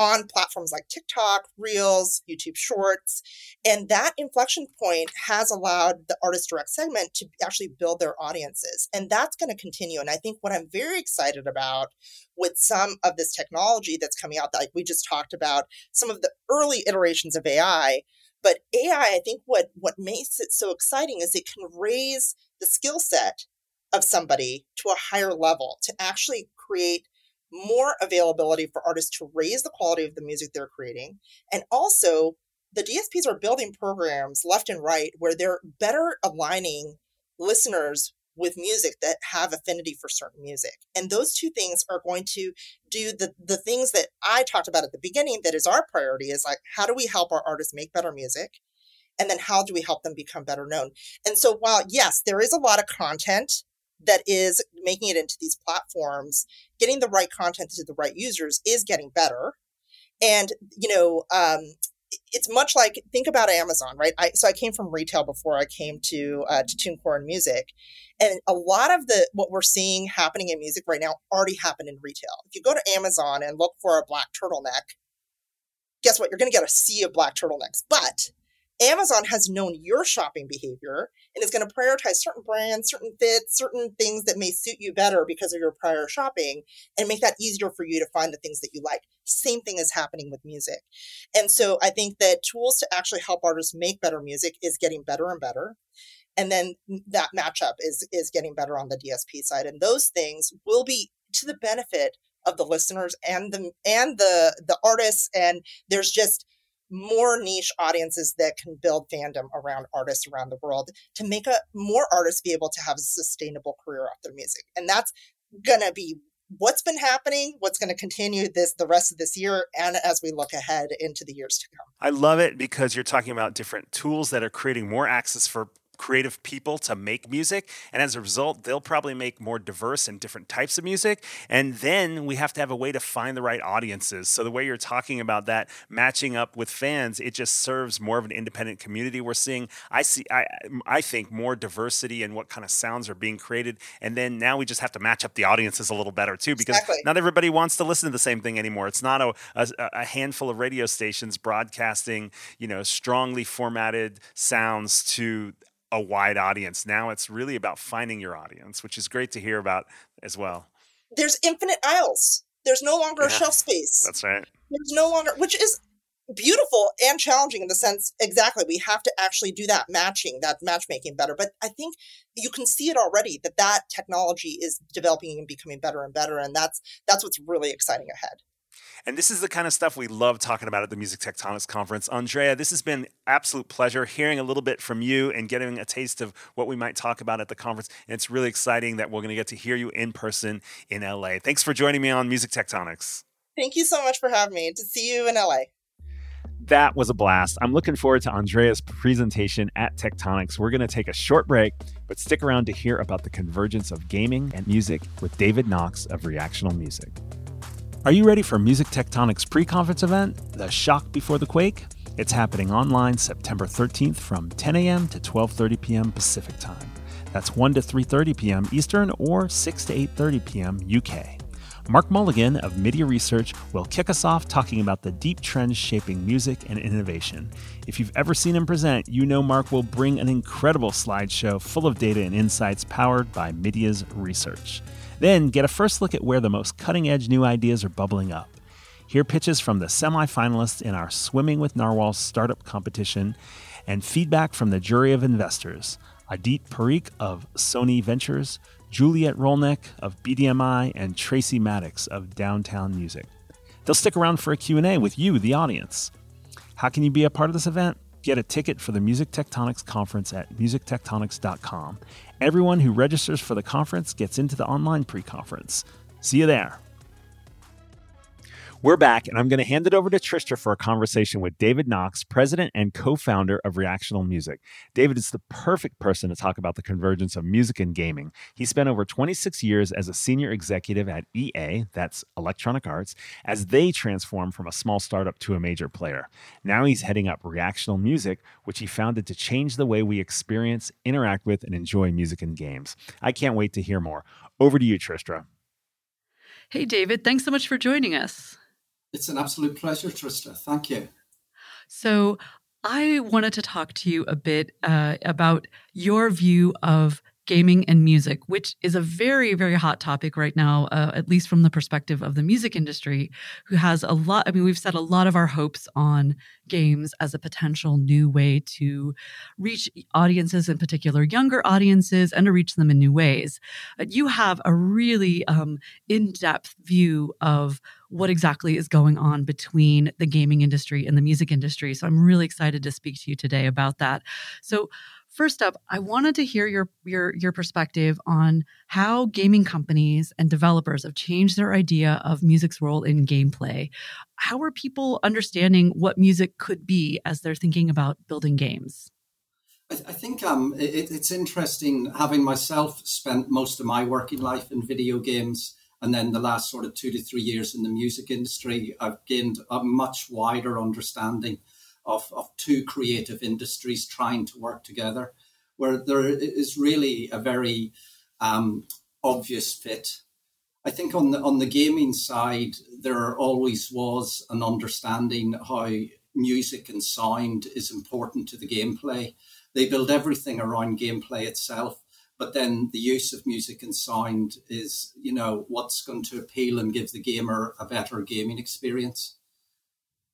on platforms like TikTok, Reels, YouTube Shorts. And that inflection point has allowed the artist direct segment to actually build their audiences. And that's going to continue. And I think what I'm very excited about with some of this technology that's coming out, like we just talked about, some of the early iterations of AI. But AI, I think what what makes it so exciting is it can raise the skill set of somebody to a higher level to actually create more availability for artists to raise the quality of the music they're creating. And also, the DSPs are building programs left and right where they're better aligning listeners with music that have affinity for certain music. And those two things are going to do the the things that I talked about at the beginning that is our priority is like how do we help our artists make better music? And then how do we help them become better known? And so while yes, there is a lot of content that is making it into these platforms, getting the right content to the right users is getting better. And, you know, um, it's much like think about Amazon, right? I, so I came from retail before I came to uh, to TuneCore and music, and a lot of the what we're seeing happening in music right now already happened in retail. If you go to Amazon and look for a black turtleneck, guess what? You're going to get a sea of black turtlenecks, but Amazon has known your shopping behavior and is going to prioritize certain brands, certain fits, certain things that may suit you better because of your prior shopping and make that easier for you to find the things that you like. Same thing is happening with music. And so I think that tools to actually help artists make better music is getting better and better. And then that matchup is is getting better on the DSP side. And those things will be to the benefit of the listeners and the and the the artists. And there's just more niche audiences that can build fandom around artists around the world to make a more artists be able to have a sustainable career off their music. And that's gonna be what's been happening what's going to continue this the rest of this year and as we look ahead into the years to come. I love it because you're talking about different tools that are creating more access for creative people to make music. And as a result, they'll probably make more diverse and different types of music. And then we have to have a way to find the right audiences. So the way you're talking about that matching up with fans, it just serves more of an independent community. We're seeing, I see, I, I think more diversity in what kind of sounds are being created. And then now we just have to match up the audiences a little better too, because exactly. not everybody wants to listen to the same thing anymore. It's not a, a, a handful of radio stations broadcasting, you know, strongly formatted sounds to a wide audience. Now it's really about finding your audience, which is great to hear about as well. There's infinite aisles. There's no longer yeah, a shelf space. That's right. There's no longer, which is beautiful and challenging in the sense exactly we have to actually do that matching that matchmaking better but i think you can see it already that that technology is developing and becoming better and better and that's that's what's really exciting ahead and this is the kind of stuff we love talking about at the Music Tectonics Conference. Andreea, this has been absolute pleasure hearing a little bit from you and getting a taste of what we might talk about at the conference. And it's really exciting that we're going to get to hear you in person in LA. Thanks for joining me on Music Tectonics. Thank you so much for having me. To see you in LA. That was a blast. I'm looking forward to Andreea's presentation at Tectonics. We're going to take a short break, but stick around to hear about the convergence of gaming and music with David Knox of Reactional Music. Are you ready for Music Tectonics pre-conference event, The Shock Before the Quake? It's happening online September 13th from 10 a.m. to 12:30 p.m. Pacific Time. That's 1 to 3:30 p.m. Eastern or 6 to 8:30 p.m. UK. Mark Mulligan of MIDiA Research will kick us off talking about the deep trends shaping music and innovation. If you've ever seen him present, you know Mark will bring an incredible slideshow full of data and insights powered by MIDiA's research. Then get a first look at where the most cutting edge new ideas are bubbling up. Hear pitches from the semifinalists in our Swimming with Narwhals startup competition and feedback from the jury of investors Adit Parikh of Sony Ventures, Juliet Rolnick of BDMI, and Tracy Maddox of Downtown Music. They'll stick around for a Q&A with you, the audience. How can you be a part of this event? Get a ticket for the Music Tectonics conference at musictectonics.com Everyone who registers for the conference gets into the online pre conference. See you there. We're back, and I'm going to hand it over to Tristra for a conversation with David Knox, president and co founder of Reactional Music. David is the perfect person to talk about the convergence of music and gaming. He spent over 26 years as a senior executive at EA, that's Electronic Arts, as they transformed from a small startup to a major player. Now he's heading up Reactional Music, which he founded to change the way we experience, interact with, and enjoy music and games. I can't wait to hear more. Over to you, Tristra. Hey, David. Thanks so much for joining us. It's an absolute pleasure, Tristra. Thank you. So, I wanted to talk to you a bit uh, about your view of gaming and music, which is a very, very hot topic right now, uh, at least from the perspective of the music industry, who has a lot. I mean, we've set a lot of our hopes on games as a potential new way to reach audiences, in particular younger audiences, and to reach them in new ways. Uh, you have a really um, in depth view of what exactly is going on between the gaming industry and the music industry. So I'm really excited to speak to you today about that. So, First up, I wanted to hear your your your perspective on how gaming companies and developers have changed their idea of music's role in gameplay. How are people understanding what music could be as they're thinking about building games? I, I think um, it, it's interesting having myself spent most of my working life in video games and then the last sort of two to three years in the music industry. I've gained a much wider understanding of, of two creative industries trying to work together, where there is really a very um, obvious fit. I think on the on the gaming side, there always was an understanding how music and sound is important to the gameplay. They build everything around gameplay itself, but then the use of music and sound is, you know, what's going to appeal and give the gamer a better gaming experience.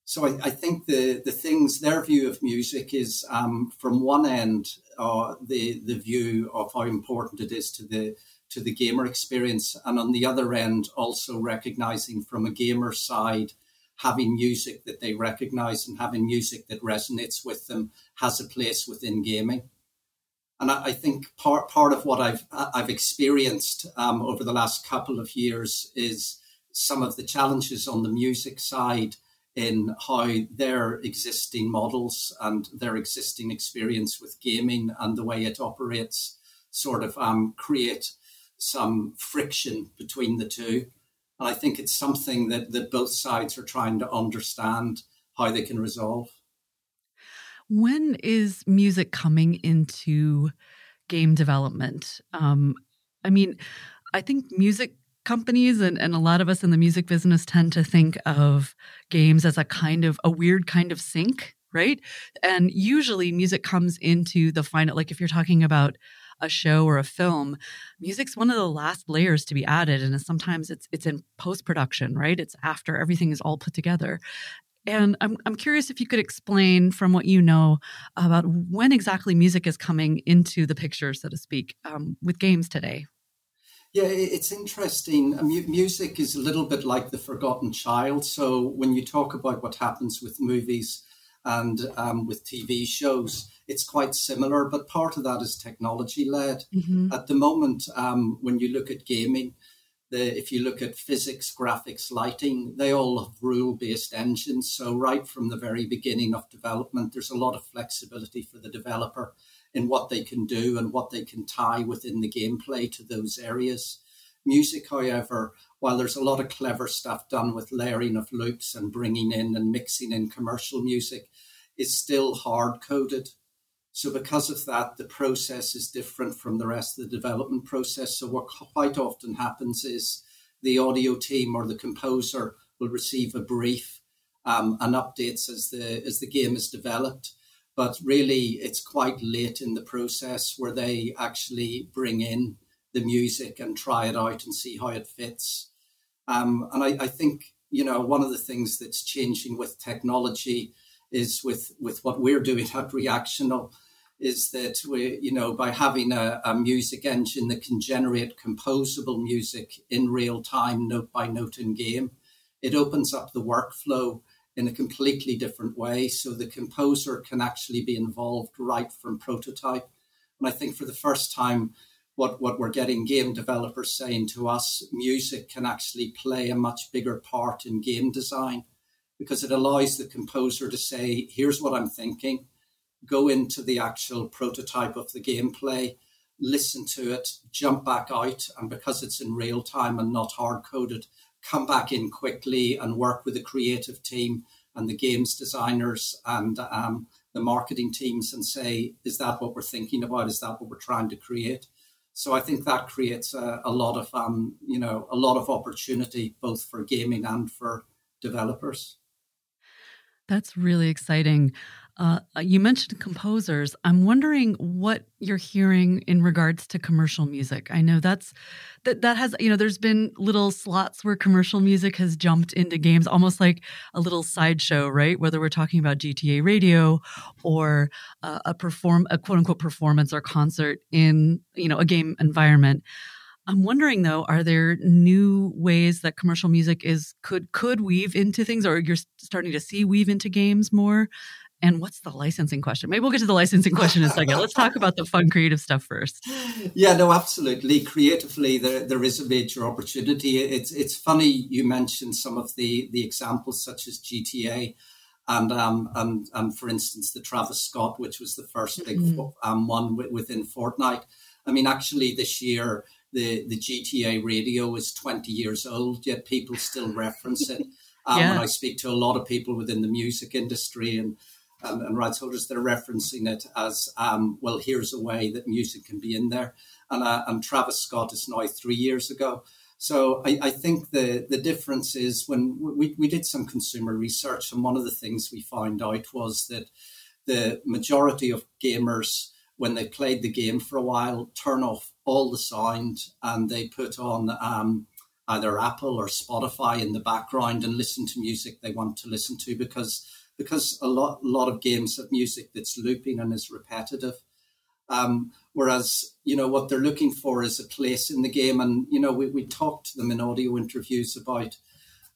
So I, I, think the the things their view of music is um, from one end uh, the the view of how important it is to the to the gamer experience, and on the other end also recognizing from a gamer side having music that they recognize and having music that resonates with them has a place within gaming. And I, I think part part of what I've I've experienced um, over the last couple of years is some of the challenges on the music side in how their existing models and their existing experience with gaming and the way it operates sort of um, create some friction between the two. And I think it's something that, that both sides are trying to understand how they can resolve. When is music coming into game development? Um, I mean, I think music companies and, and a lot of us in the music business tend to think of games as a kind of a weird kind of sync right? And usually music comes into the final like if you're talking about a show or a film music's one of the last layers to be added and sometimes it's it's in post production right? It's after everything is all put together. And I'm, I'm curious if you could explain from what you know about when exactly music is coming into the picture, so to speak, um, with games today. Yeah, it's interesting. Music is a little bit like the forgotten child. So when you talk about what happens with movies and um, with TV shows, it's quite similar, but part of that is technology led. Mm-hmm. At the moment, um, when you look at gaming, the, if you look at physics, graphics, lighting, they all have rule based engines. So, right from the very beginning of development, there's a lot of flexibility for the developer in what they can do and what they can tie within the gameplay to those areas. Music, however, while there's a lot of clever stuff done with layering of loops and bringing in and mixing in commercial music, is still hard coded. So, because of that, the process is different from the rest of the development process. So, what quite often happens is the audio team or the composer will receive a brief um, and updates as the as the game is developed but really it's quite late in the process where they actually bring in the music and try it out and see how it fits. Um, and I, I, think you know one of the things that's changing with technology is with with what we're doing at Reactional is that we you know by having a, a music engine that can generate composable music in real time, note by note in game, it opens up the workflow in a completely different way. So the composer can actually be involved right from prototype. And I think for the first time, what, what we're getting game developers saying to us, music can actually play a much bigger part in game design because it allows the composer to say, here's what I'm thinking, go into the actual prototype of the gameplay, listen to it, jump back out. And because it's in real time and not hard coded, come back in quickly and work with the creative team and the games designers and um, the marketing teams and say, is that what we're thinking about? Is that what we're trying to create? So I think that creates a, a lot of, um, you know, a lot of opportunity both for gaming and for developers. That's really exciting. Uh, you mentioned composers. I'm wondering what you're hearing in regards to commercial music. I know that's that that has you know there's been little slots where commercial music has jumped into games, almost like a little sideshow, right? Whether we're talking about GTA Radio or uh, a perform a quote unquote performance or concert in you know a game environment. I'm wondering though, are there new ways that commercial music is could could weave into things, or you're starting to see weave into games more? And what's the licensing question? Maybe we'll get to the licensing question in a second. Let's talk about the fun creative stuff first. Yeah, no, absolutely. Creatively, there, there is a major opportunity. It's it's funny you mentioned some of the the examples such as GTA, and um and and for instance the Travis Scott, which was the 1st big mm-hmm. um, one within Fortnite. I mean, actually, this year the the GTA radio is twenty years old, yet people still reference it. Um, yeah. When I speak to a lot of people within the music industry and um, and rights holders, they're referencing it as, um, well, here's a way that music can be in there. And, uh, and Travis Scott is now three years ago. So I, I, think the, the difference is when we, we did some consumer research, and one of the things we found out was that the majority of gamers, when they played the game for a while, turn off all the sound and they put on um, either Apple or Spotify in the background and listen to music they want to listen to because because a lot lot of games have music that's looping and is repetitive. Um, whereas you know what they're looking for is a place in the game, and you know we, we talked to them in audio interviews about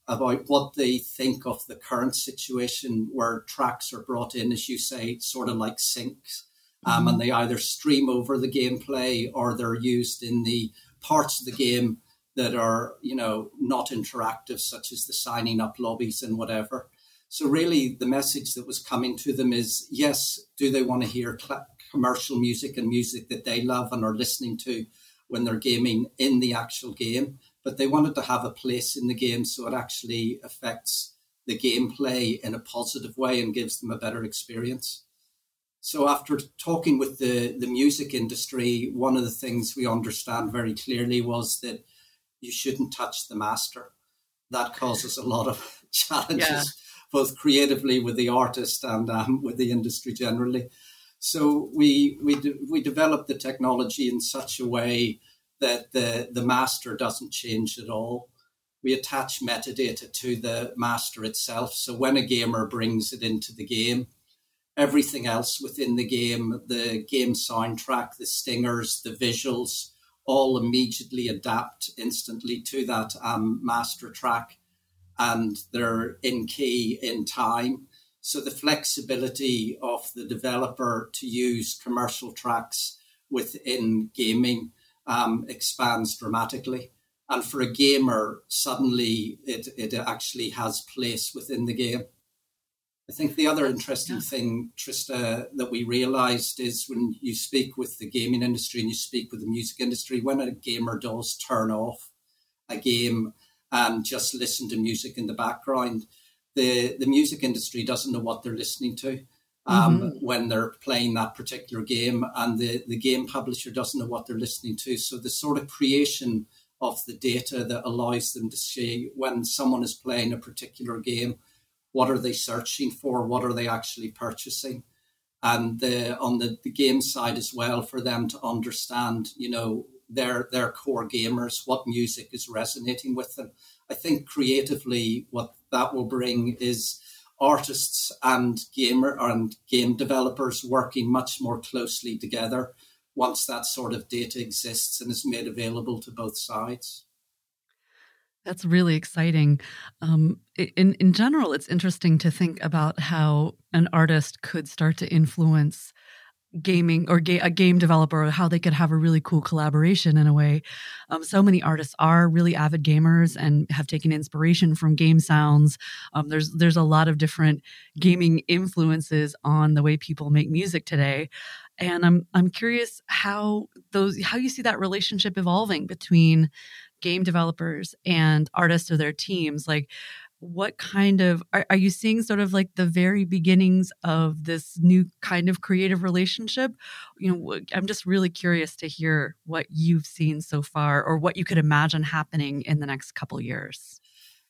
about what they think of the current situation where tracks are brought in, as you say, sort of like syncs, um, mm-hmm. and they either stream over the gameplay or they're used in the parts of the game that are you know not interactive, such as the signing up lobbies and whatever. So really, the message that was coming to them is: yes, do they want to hear cl- commercial music and music that they love and are listening to when they're gaming in the actual game? But they wanted to have a place in the game so it actually affects the gameplay in a positive way and gives them a better experience. So after talking with the, the music industry, one of the things we understand very clearly was that you shouldn't touch the master. That causes a lot of challenges both creatively with the artist and um, with the industry generally. So we we de- we developed the technology in such a way that the the master doesn't change at all. We attach metadata to the master itself. So when a gamer brings it into the game, everything else within the game, the game soundtrack, the stingers, the visuals, all immediately adapt instantly to that um, master track and they're in key in time. So the flexibility of the developer to use commercial tracks within gaming um, expands dramatically. And for a gamer, suddenly it, it actually has place within the game. I think the other interesting yeah. thing, Tristra, that we realized is when you speak with the gaming industry and you speak with the music industry, when a gamer does turn off a game, and just listen to music in the background. The the music industry doesn't know what they're listening to um, mm-hmm. when they're playing that particular game, and the, the game publisher doesn't know what they're listening to. So the sort of creation of the data that allows them to see when someone is playing a particular game, what are they searching for, what are they actually purchasing, and the, on the, the game side as well for them to understand, you know, their their core gamers, what music is resonating with them. I think creatively, what that will bring is artists and gamer and game developers working much more closely together once that sort of data exists and is made available to both sides. That's really exciting. Um, in in general, it's interesting to think about how an artist could start to influence gaming or ga- a game developer how they could have a really cool collaboration in a way. Um, so many artists are really avid gamers and have taken inspiration from game sounds. Um, there's there's a lot of different gaming influences on the way people make music today. And i'm i'm curious how those how you see that relationship evolving between game developers and artists or their teams. Like what kind of are, are, you seeing sort of like the very beginnings of this new kind of creative relationship you know i'm just really curious to hear what you've seen so far or what you could imagine happening in the next couple years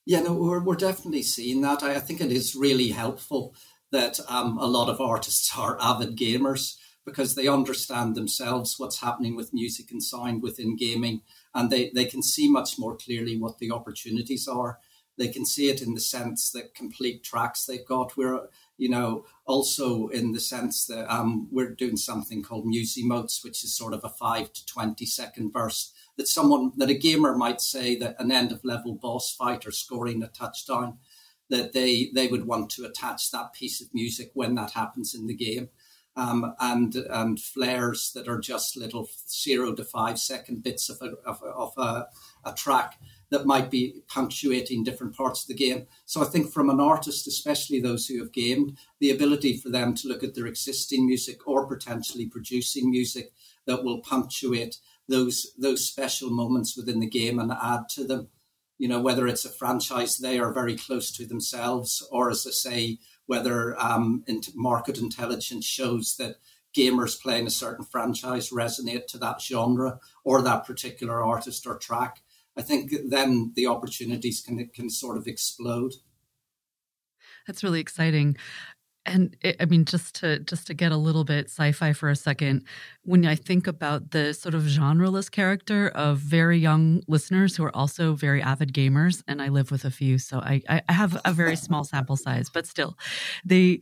Yeah, no, we're, we're definitely seeing that. I, I think it is really helpful that um, a lot of artists are avid gamers because they understand themselves what's happening with music and sound within gaming and they, they can see much more clearly what the opportunities are. They can see it in the sense that complete tracks they've got. We're, you know, also in the sense that um, we're doing something called music Musimotes, which is sort of a five to 20 second burst that someone, that a gamer might say that an end of level boss fight or scoring a touchdown, that they, they would want to attach that piece of music when that happens in the game um, and and flares that are just little zero to five second bits of a, of, a, of a, a track that might be punctuating different parts of the game. So I think from an artist, especially those who have gamed, the ability for them to look at their existing music or potentially producing music that will punctuate those those special moments within the game and add to them. You know, whether it's a franchise they are very close to themselves, or as I say, whether um, market intelligence shows that gamers playing a certain franchise resonate to that genre or that particular artist or track. I think then the opportunities can can sort of explode. That's really exciting and it, i mean just to just to get a little bit sci-fi for a second when i think about the sort of genreless character of very young listeners who are also very avid gamers and i live with a few so i i have a very small sample size but still they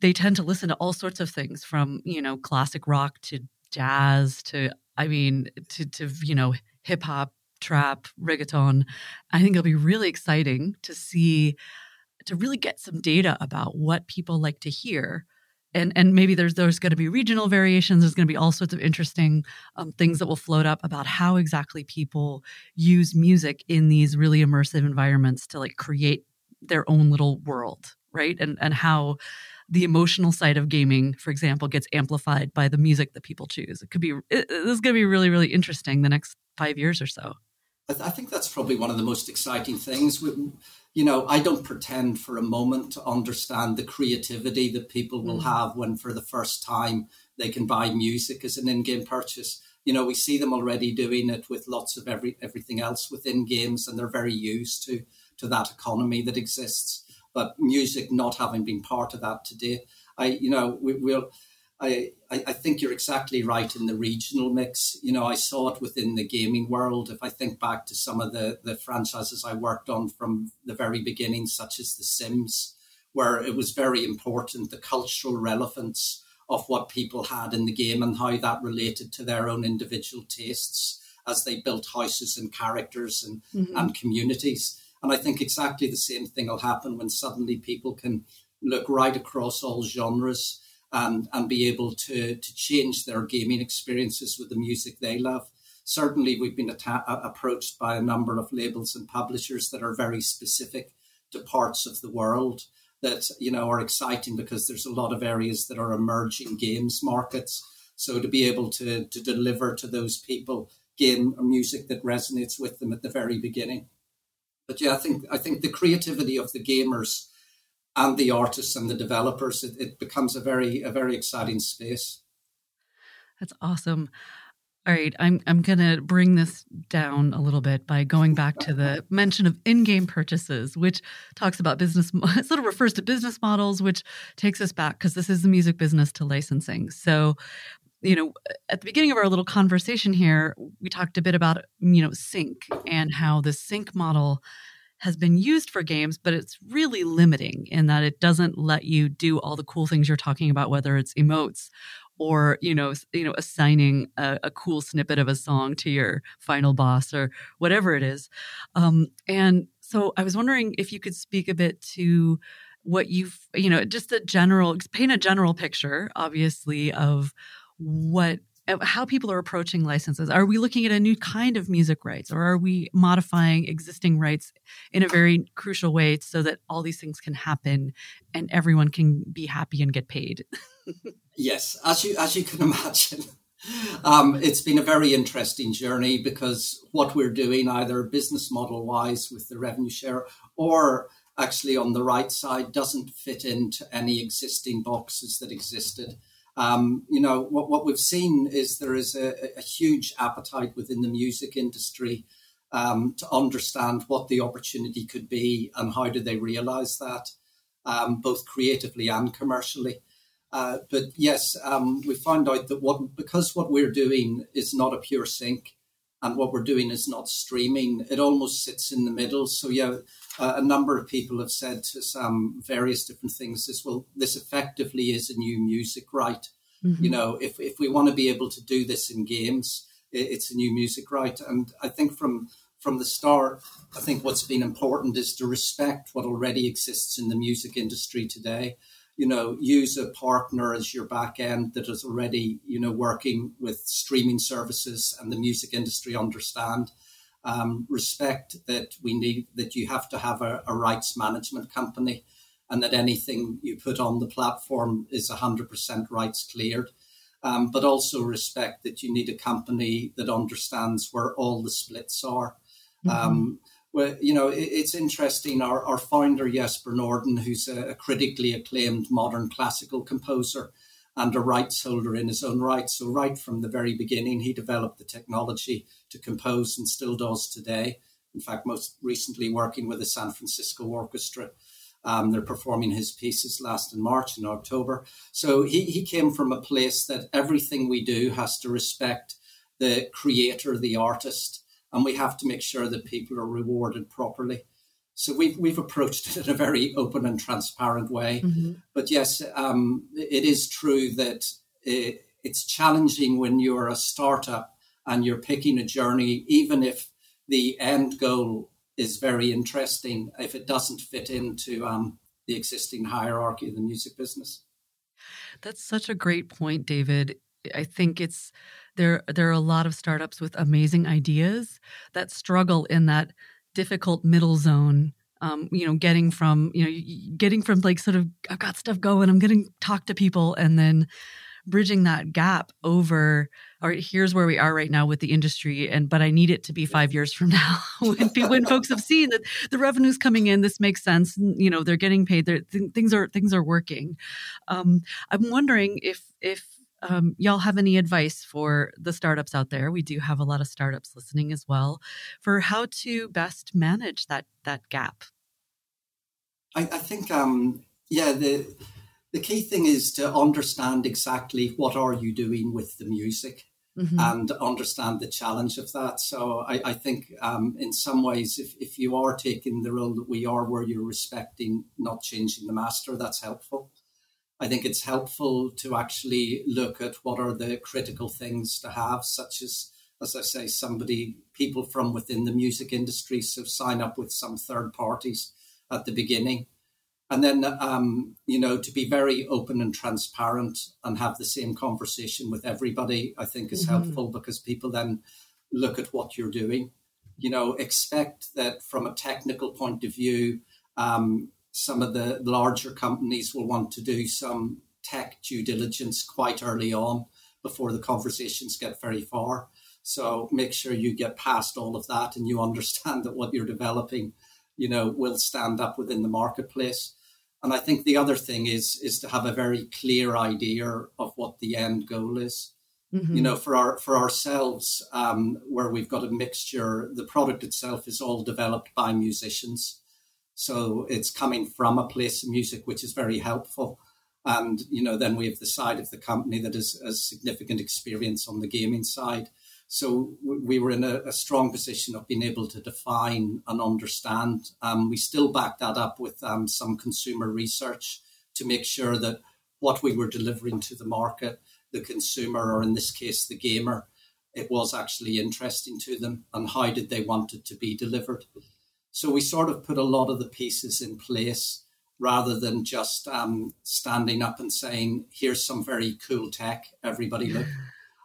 they tend to listen to all sorts of things from you know classic rock to jazz to i mean to to you know hip hop trap reggaeton i think it'll be really exciting to see to really get some data about what people like to hear. And and maybe there's there's going to be regional variations there's going to be all sorts of interesting um, things that will float up about how exactly people use music in these really immersive environments to like create their own little world right? And and how the emotional side of gaming for example gets amplified by the music that people choose. It could be this is going to be really really interesting the next five years or so I, th- I think that's probably one of the most exciting things you know, I don't pretend for a moment to understand the creativity that people will mm. have when, for the first time, they can buy music as an in-game purchase. You know, we see them already doing it with lots of every everything else within games, and they're very used to to that economy that exists. But music not having been part of that today, I, you know, we, will I, I, think you're exactly right in the regional mix. You know, I saw it within the gaming world. If I think back to some of the, the franchises I worked on from the very beginning, such as The Sims, where it was very important the cultural relevance of what people had in the game and how that related to their own individual tastes as they built houses and characters and, mm-hmm. and communities. And I think exactly the same thing will happen when suddenly people can look right across all genres and, and be able to, to change their gaming experiences with the music they love. Certainly, we've been atta- approached by a number of labels and publishers that are very specific to parts of the world that you know are exciting because there's a lot of areas that are emerging games markets. So to be able to to deliver to those people game or music that resonates with them at the very beginning. But yeah, I think I think the creativity of the gamers and the artists and the developers, it, it becomes a very a very exciting space. That's awesome. All right, I'm I'm gonna bring this down a little bit by going back to the mention of in-game purchases, which talks about business. sort of refers to business models, which takes us back because this is the music business to licensing. So, you know, at the beginning of our little conversation here, we talked a bit about you know sync and how the sync model has been used for games, but it's really limiting in that it doesn't let you do all the cool things you're talking about, whether it's emotes or you know you know assigning a, a, cool snippet of a song to your final boss or whatever it is. Um, and so i was wondering if you could speak a bit to what you've you know just a general paint a general picture obviously of what how people are approaching licenses. Are we looking at a new kind of music rights or are we modifying existing rights in a very crucial way so that all these things can happen and everyone can be happy and get paid? yes, as you as you can imagine. Um, it's been a very interesting journey because what we're doing, either business model wise with the revenue share or actually on the right side, doesn't fit into any existing boxes that existed. Um, you know, what, what we've seen is there is a, a huge appetite within the music industry um, to understand what the opportunity could be and how do they realize that, um, both creatively and commercially. Uh, but yes, um, we found out that what because what we're doing is not a pure sync, and what we're doing is not streaming. It almost sits in the middle. So yeah, uh, a number of people have said to some various different things. This well, this effectively is a new music right. Mm-hmm. You know, if if we want to be able to do this in games, it, it's a new music right. And I think from from the start, I think what's been important is to respect what already exists in the music industry today you know, use a partner as your back end that is already, you know, working with streaming services and the music industry understand. Um, respect that we need that you have to have a, a, rights management company and that anything you put on the platform is 100% rights cleared. Um, but also respect that you need a company that understands where all the splits are. Mm-hmm. Um, well, you know, it's interesting. Our, our founder, Jesper Nordin, who's a, critically acclaimed modern classical composer and a rights holder in his own right. So, right from the very beginning, he developed the technology to compose and still does today. In fact, most recently working with the San Francisco Orchestra. Um, they're performing his pieces last in March and October. So, he, he came from a place that everything we do has to respect the creator, the artist and we have to make sure that people are rewarded properly. So we've we've approached it in a very open and transparent way. Mm-hmm. But yes, um, it is true that it, it's challenging when you're a startup and you're picking a journey, even if the end goal is very interesting, if it doesn't fit into um, the existing hierarchy of the music business. That's such a great point, David. I think it's there there are a lot of startups with amazing ideas that struggle in that difficult middle zone um, you know getting from you know getting from like sort of i've got stuff going i'm going to talk to people and then bridging that gap over all right here's where we are right now with the industry and but i need it to be five years from now when when folks have seen that the revenue's coming in this makes sense you know they're getting paid th- things are things are working. Um, i'm wondering if if um, y'all have any advice for the startups out there? We do have a lot of startups listening as well for how to best manage that that gap. I, I think, um, yeah, the the key thing is to understand exactly what are you doing with the music. Mm-hmm. and understand the challenge of that. So I, I think um, in some ways, if, if you are taking the role that we are, where you're respecting, not changing the master, that's helpful. I think it's helpful to actually look at what are the critical things to have, such as, as I say, somebody, people from within the music industry, so sign up with some third parties at the beginning. And then, um, you know, to be very open and transparent and have the same conversation with everybody, I think is mm-hmm. helpful because people then look at what you're doing. You know, expect that from a technical point of view, um, some of the larger companies will want to do some tech due diligence quite early on before the conversations get very far. So make sure you get past all of that and you understand that what you're developing, you know, will stand up within the marketplace. And I think the other thing is is to have a very clear idea of what the end goal is. Mm-hmm. You know, for our for ourselves, um, where we've got a mixture, the product itself is all developed by musicians. So it's coming from a place of music, which is very helpful. And, you know, then we have the side of the company that has, a significant experience on the gaming side. So we were in a, a, strong position of being able to define and understand. Um, we still back that up with um, some consumer research to make sure that what we were delivering to the market, the consumer, or in this case, the gamer, it was actually interesting to them and how did they want it to be delivered. So we sort of put a lot of the pieces in place rather than just um, standing up and saying, here's some very cool tech, everybody look.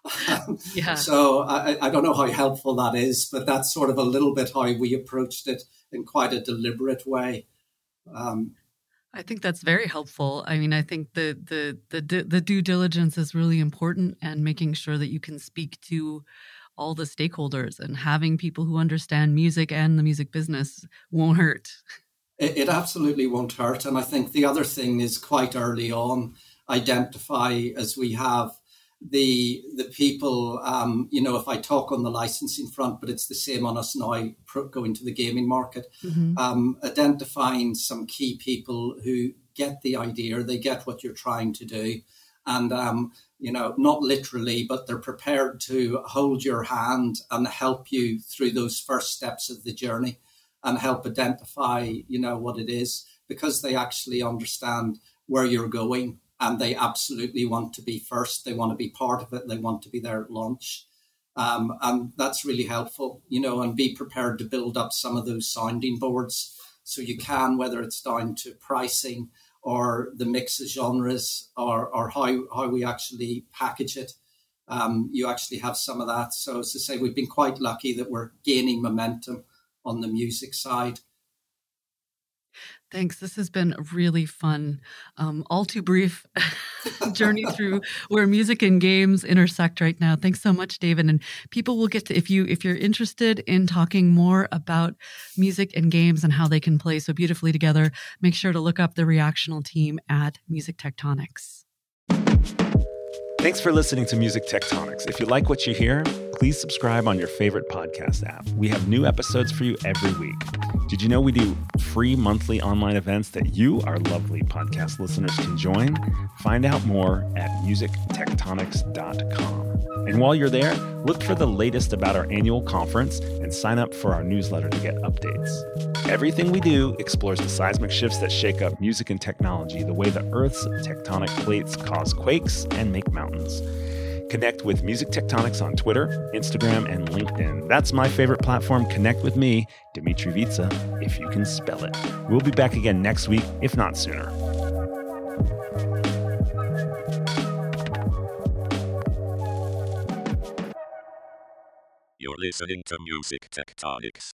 yeah. So I, I don't know how helpful that is, but that's sort of a little bit how we approached it in quite a deliberate way. Um, I think that's very helpful. I mean, I think the the the the due diligence is really important, and making sure that you can speak to all the stakeholders and having people who understand music and the music business won't hurt. It, it absolutely won't hurt. And I think the other thing is quite early on, identify as we have the the people, um, you know, if I talk on the licensing front, but it's the same on us now going to the gaming market, mm-hmm. um, identifying some key people who get the idea, they get what you're trying to do, and um, you know, not literally, but they're prepared to hold your hand and help you through those first steps of the journey and help identify, you know, what it is because they actually understand where you're going and they absolutely want to be first. They want to be part of it. They want to be there at launch. Um, and that's really helpful, you know, and be prepared to build up some of those sounding boards so you can, whether it's down to pricing or the mix of genres or, or how, how we actually package it. Um, you actually have some of that. So, as to say, we've been quite lucky that we're gaining momentum on the music side. Thanks. This has been a really fun, um, all too brief journey through where music and games intersect right now. Thanks so much, David. And people will get to if you if you're interested in talking more about music and games and how they can play so beautifully together, make sure to look up the reactional team at Music Tectonics. Thanks for listening to Music Tectonics. If you like what you hear, please subscribe on your favorite podcast app. We have new episodes for you every week. Did you know we do free monthly online events that you, our lovely podcast listeners, can join? Find out more at musictectonics.com. And while you're there, look for the latest about our annual conference and sign up for our newsletter to get updates. Everything we do explores the seismic shifts that shake up music and technology, the way the Earth's tectonic plates cause quakes and make mountains. Connect with Music Tectonics on Twitter, Instagram, and LinkedIn. That's my favorite platform. Connect with me, Dmitri Vietze, if you can spell it. We'll be back again next week, if not sooner. You're listening to Music Tectonics.